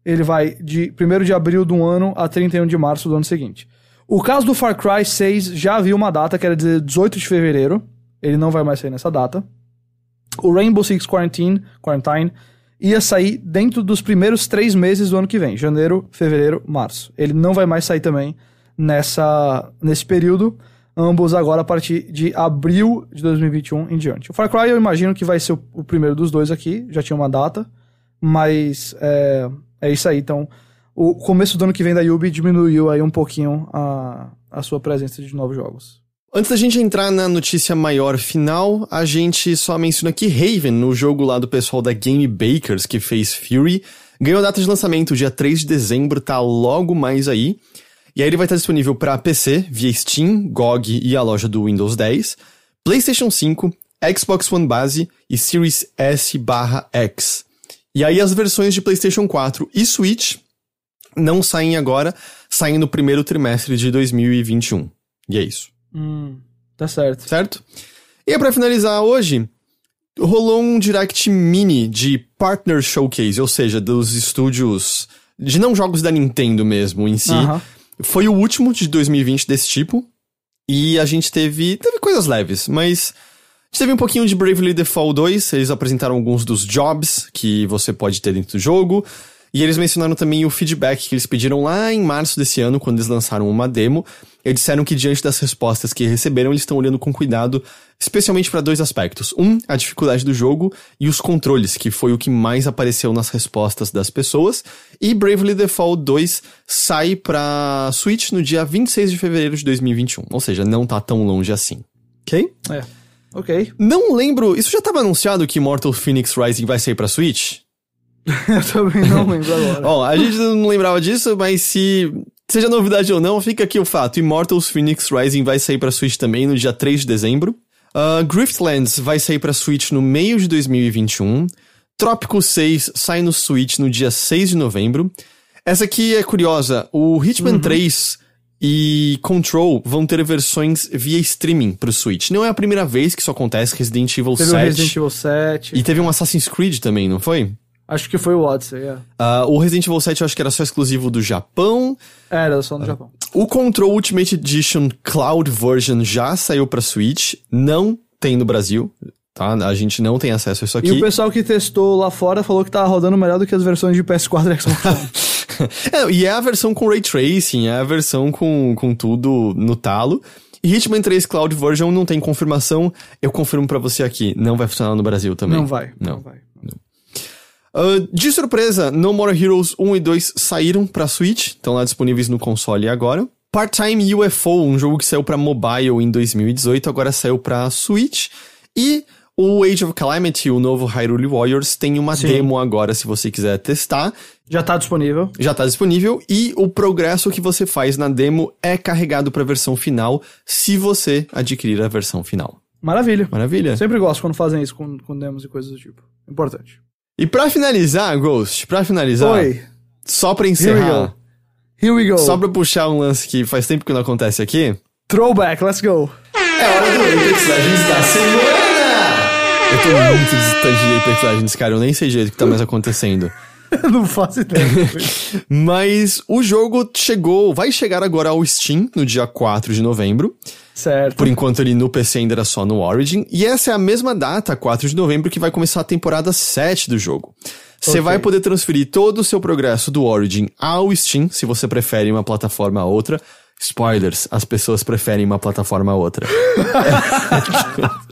ele vai de 1 de abril do ano a 31 de março do ano seguinte. O caso do Far Cry 6 já havia uma data, que era de 18 de fevereiro, ele não vai mais sair nessa data. O Rainbow Six Quarantine, Quarantine ia sair dentro dos primeiros três meses do ano que vem, janeiro, fevereiro, março. Ele não vai mais sair também nessa, nesse período, ambos agora a partir de abril de 2021 em diante. O Far Cry eu imagino que vai ser o, o primeiro dos dois aqui, já tinha uma data, mas é, é isso aí. Então, o começo do ano que vem da Yubi diminuiu aí um pouquinho a, a sua presença de novos jogos. Antes da gente entrar na notícia maior final, a gente só menciona que Raven, no jogo lá do pessoal da Game Bakers que fez Fury, ganhou data de lançamento, dia 3 de dezembro, tá logo mais aí. E aí ele vai estar disponível para PC, via Steam, GOG e a loja do Windows 10, PlayStation 5, Xbox One base e Series S barra X. E aí as versões de PlayStation 4 e Switch não saem agora, saem no primeiro trimestre de 2021. E é isso Hum, tá certo. certo? E pra finalizar hoje, rolou um direct mini de Partner Showcase, ou seja, dos estúdios de não jogos da Nintendo mesmo em si. Aham. Foi o último de 2020 desse tipo. E a gente teve. Teve coisas leves, mas. A gente teve um pouquinho de Bravely Default 2. Eles apresentaram alguns dos jobs que você pode ter dentro do jogo. E eles mencionaram também o feedback que eles pediram lá em março desse ano, quando eles lançaram uma demo. Eles disseram que, diante das respostas que receberam, eles estão olhando com cuidado, especialmente para dois aspectos. Um, a dificuldade do jogo e os controles, que foi o que mais apareceu nas respostas das pessoas. E Bravely Default 2 sai pra Switch no dia 26 de fevereiro de 2021. Ou seja, não tá tão longe assim. Ok? É. Ok. Não lembro. Isso já tava anunciado que Mortal Phoenix Rising vai sair pra Switch? (laughs) Eu também não lembro agora. Bom, a gente não lembrava disso, mas se seja novidade ou não, fica aqui o fato. Immortals Phoenix Rising vai sair pra Switch também no dia 3 de dezembro. Uh, Griftlands vai sair pra Switch no meio de 2021. Trópico 6 sai no Switch no dia 6 de novembro. Essa aqui é curiosa. O Hitman 3 e Control vão ter versões via streaming pro Switch. Não é a primeira vez que isso acontece. Resident Evil Teve 7. o Resident Evil 7. E teve um Assassin's Creed também, não foi? Acho que foi o Odyssey, é. Ah, o Resident Evil 7 eu acho que era só exclusivo do Japão. Era só no Japão. O Control Ultimate Edition Cloud Version já saiu pra Switch, não tem no Brasil, tá? A gente não tem acesso a isso E aqui. o pessoal que testou lá fora falou que tava rodando melhor do que as versões de PS4 e Xbox. (laughs) É, e é a versão com Ray Tracing, é a versão com, com tudo no talo. E Hitman 3 Cloud Version não tem confirmação, eu confirmo pra você aqui, não vai funcionar no Brasil também. não vai, não, Não. vai. Uh, de surpresa, No More Heroes 1 e 2 saíram pra Switch, estão lá disponíveis no console agora. Part-Time UFO, um jogo que saiu pra mobile em 2018, agora saiu pra Switch. E o Age of Calamity, o novo Hyrule Warriors, tem uma Sim. demo agora, se você quiser testar. Já tá disponível. Já tá disponível e o progresso que você faz na demo é carregado pra versão final, se você adquirir a versão final. Maravilha. Maravilha. Sempre gosto quando fazem isso com, com demos e coisas do tipo. Importante. E pra finalizar, Ghost, pra finalizar, Oi. só pra Here we encerrar. Here we go. só pra puxar um lance que faz tempo que não acontece aqui, Throwback, let's go. é hora do Apex Legends da semana! Eu tô muito distante de Apex Legends, cara, eu nem sei direito o que tá mais acontecendo. (laughs) Não faço ideia. (laughs) Mas o jogo chegou, vai chegar agora ao Steam no dia 4 de novembro. certo. Por enquanto ele no PC ainda era só no Origin. E essa é a mesma data, 4 de novembro, que vai começar a temporada 7 do jogo. Você Ok. vai poder transferir todo o seu progresso do Origin ao Steam, se você prefere uma plataforma a outra. Spoilers, as pessoas preferem uma plataforma a outra. (laughs)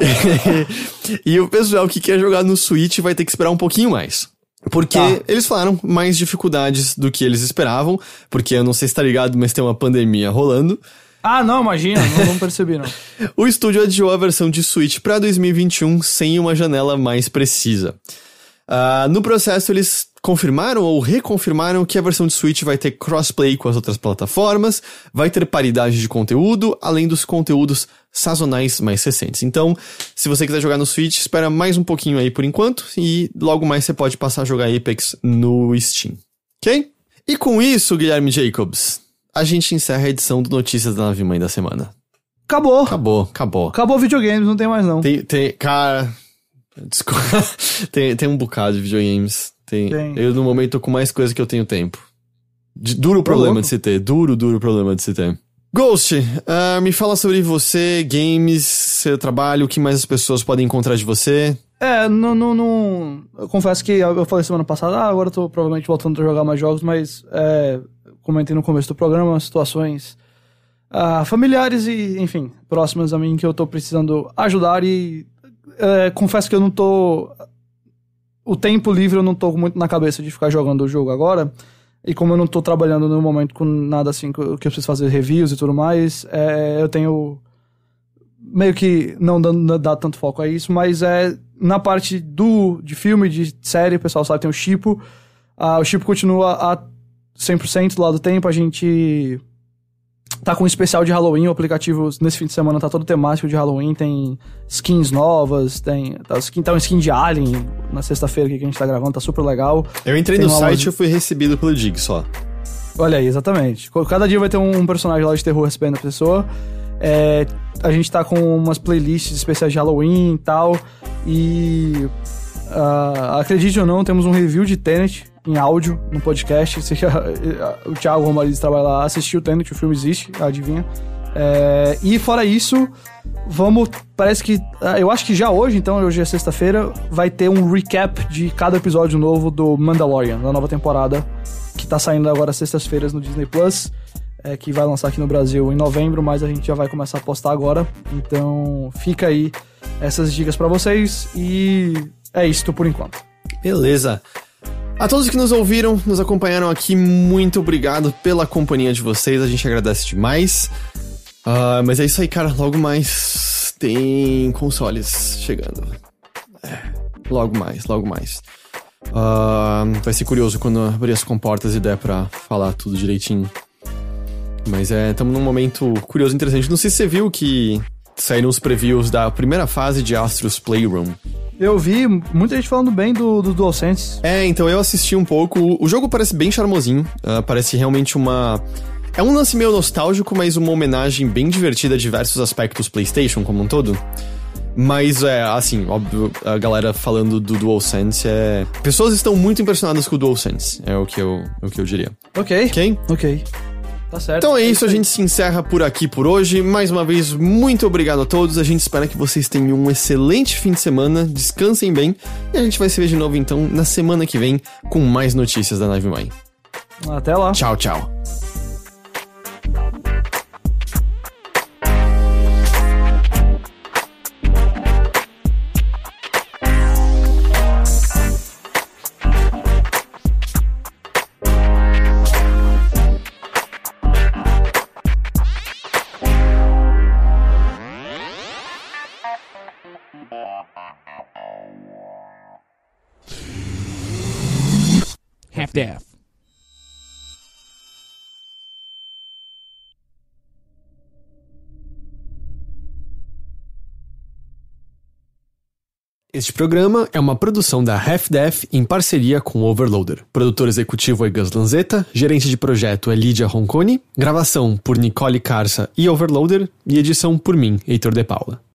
(laughs) e o pessoal que quer jogar no Switch vai ter que esperar um pouquinho mais. Porque Tá. eles falaram mais dificuldades do que eles esperavam, porque eu não sei se tá ligado, mas tem uma pandemia rolando. Ah, não, imagina. Não, não percebi, (laughs) não. O estúdio adiou a versão de Switch para 2021 sem uma janela mais precisa. Ah, no processo, eles confirmaram ou reconfirmaram que a versão de Switch vai ter crossplay com as outras plataformas, vai ter paridade de conteúdo, além dos conteúdos sazonais mais recentes. Então, se você quiser jogar no Switch, espera mais um pouquinho aí por enquanto e logo mais você pode passar a jogar Apex no Steam. Ok? E com isso, Guilherme Jacobs, a gente encerra a edição do Notícias da Nave Mãe da semana. Acabou. Acabou, acabou. Acabou videogames, não tem mais não. Tem, tem, cara. (laughs) Desculpa. tem, tem um bocado de videogames. Tem, Tem. Eu, no momento, tô com mais coisa que eu tenho tempo. De- duro problema louco. de se ter. Duro, duro problema de se ter. Ghost, ah, me fala sobre você, games, seu trabalho, o que mais as pessoas podem encontrar de você. É, não, não, não. Eu confesso que eu eu falei semana passada, ah, agora eu tô provavelmente voltando a jogar mais jogos, mas é, comentei no começo do programa situações ah, familiares e, enfim, próximas a mim que eu tô precisando ajudar e é, confesso que eu não tô. O tempo livre eu não tô muito na cabeça de ficar jogando o jogo agora. E como eu não tô trabalhando no momento com nada assim que eu preciso fazer reviews e tudo mais, é, eu tenho meio que não dando dá tanto foco a isso, mas é na parte do de filme, de série, o pessoal sabe, tem o Chipo. Ah, o Chipo continua a 100% do lado do tempo, a gente tá com um especial de Halloween, o aplicativo nesse fim de semana tá todo temático de Halloween, tem skins novas, tem tá, skin, tá um skin de Alien na sexta-feira que a gente tá gravando, tá super legal. Eu entrei Tem no site e eu fui recebido pelo Dig só. Olha aí, exatamente. Cada dia vai ter um personagem lá de terror recebendo a pessoa. É, a gente tá com umas playlists especiais de Halloween e tal. E. ah, acredite ou não, temos um review de Tenet em áudio no podcast. Se- (laughs) o Thiago Romariz trabalha lá, assistiu o Tenet, o filme existe, adivinha. É, e fora isso, vamos. Parece que. ah, Eu acho que já hoje, então, hoje é sexta-feira, vai ter um recap de cada episódio novo do Mandalorian, da nova temporada, que tá saindo agora sextas-feiras no Disney Plus. é, que vai lançar aqui no Brasil em novembro, mas a gente já vai começar a postar agora. Então fica aí essas dicas pra vocês e é isso por enquanto. Beleza. A todos que nos ouviram, nos acompanharam aqui, muito obrigado pela companhia de vocês, a gente agradece demais. Ah, mas é isso aí, cara. Logo mais tem consoles chegando. É, logo mais, logo mais. Ah, vai ser curioso quando abrir as comportas e der pra falar tudo direitinho. Mas é, estamos num momento curioso e interessante. Não sei se você viu que saíram os previews da primeira fase de Astros Playroom. Eu vi muita gente falando bem do, do DualSense. É, então eu assisti um pouco. O jogo parece bem charmosinho. ah, parece realmente uma. É um lance meio nostálgico, mas uma homenagem bem divertida a diversos aspectos PlayStation como um todo. Mas é, assim, óbvio, a galera falando do DualSense é. Pessoas estão muito impressionadas com o DualSense, é o que eu, é o que eu diria. Ok. Ok? Ok. Tá certo. Então é isso, a gente se encerra por aqui por hoje. Mais uma vez, muito obrigado a todos. A gente espera que vocês tenham um excelente fim de semana, descansem bem. E a gente vai se ver de novo então na semana que vem com mais notícias da Nave Mãe. Até lá. Tchau, tchau. Este programa é uma produção da Half-Def em parceria com Overloader. Produtor executivo é Gus Lanzetta, gerente de projeto é Lídia Roncone, gravação por Nicole Carça e Overloader e edição por mim, Heitor de Paula.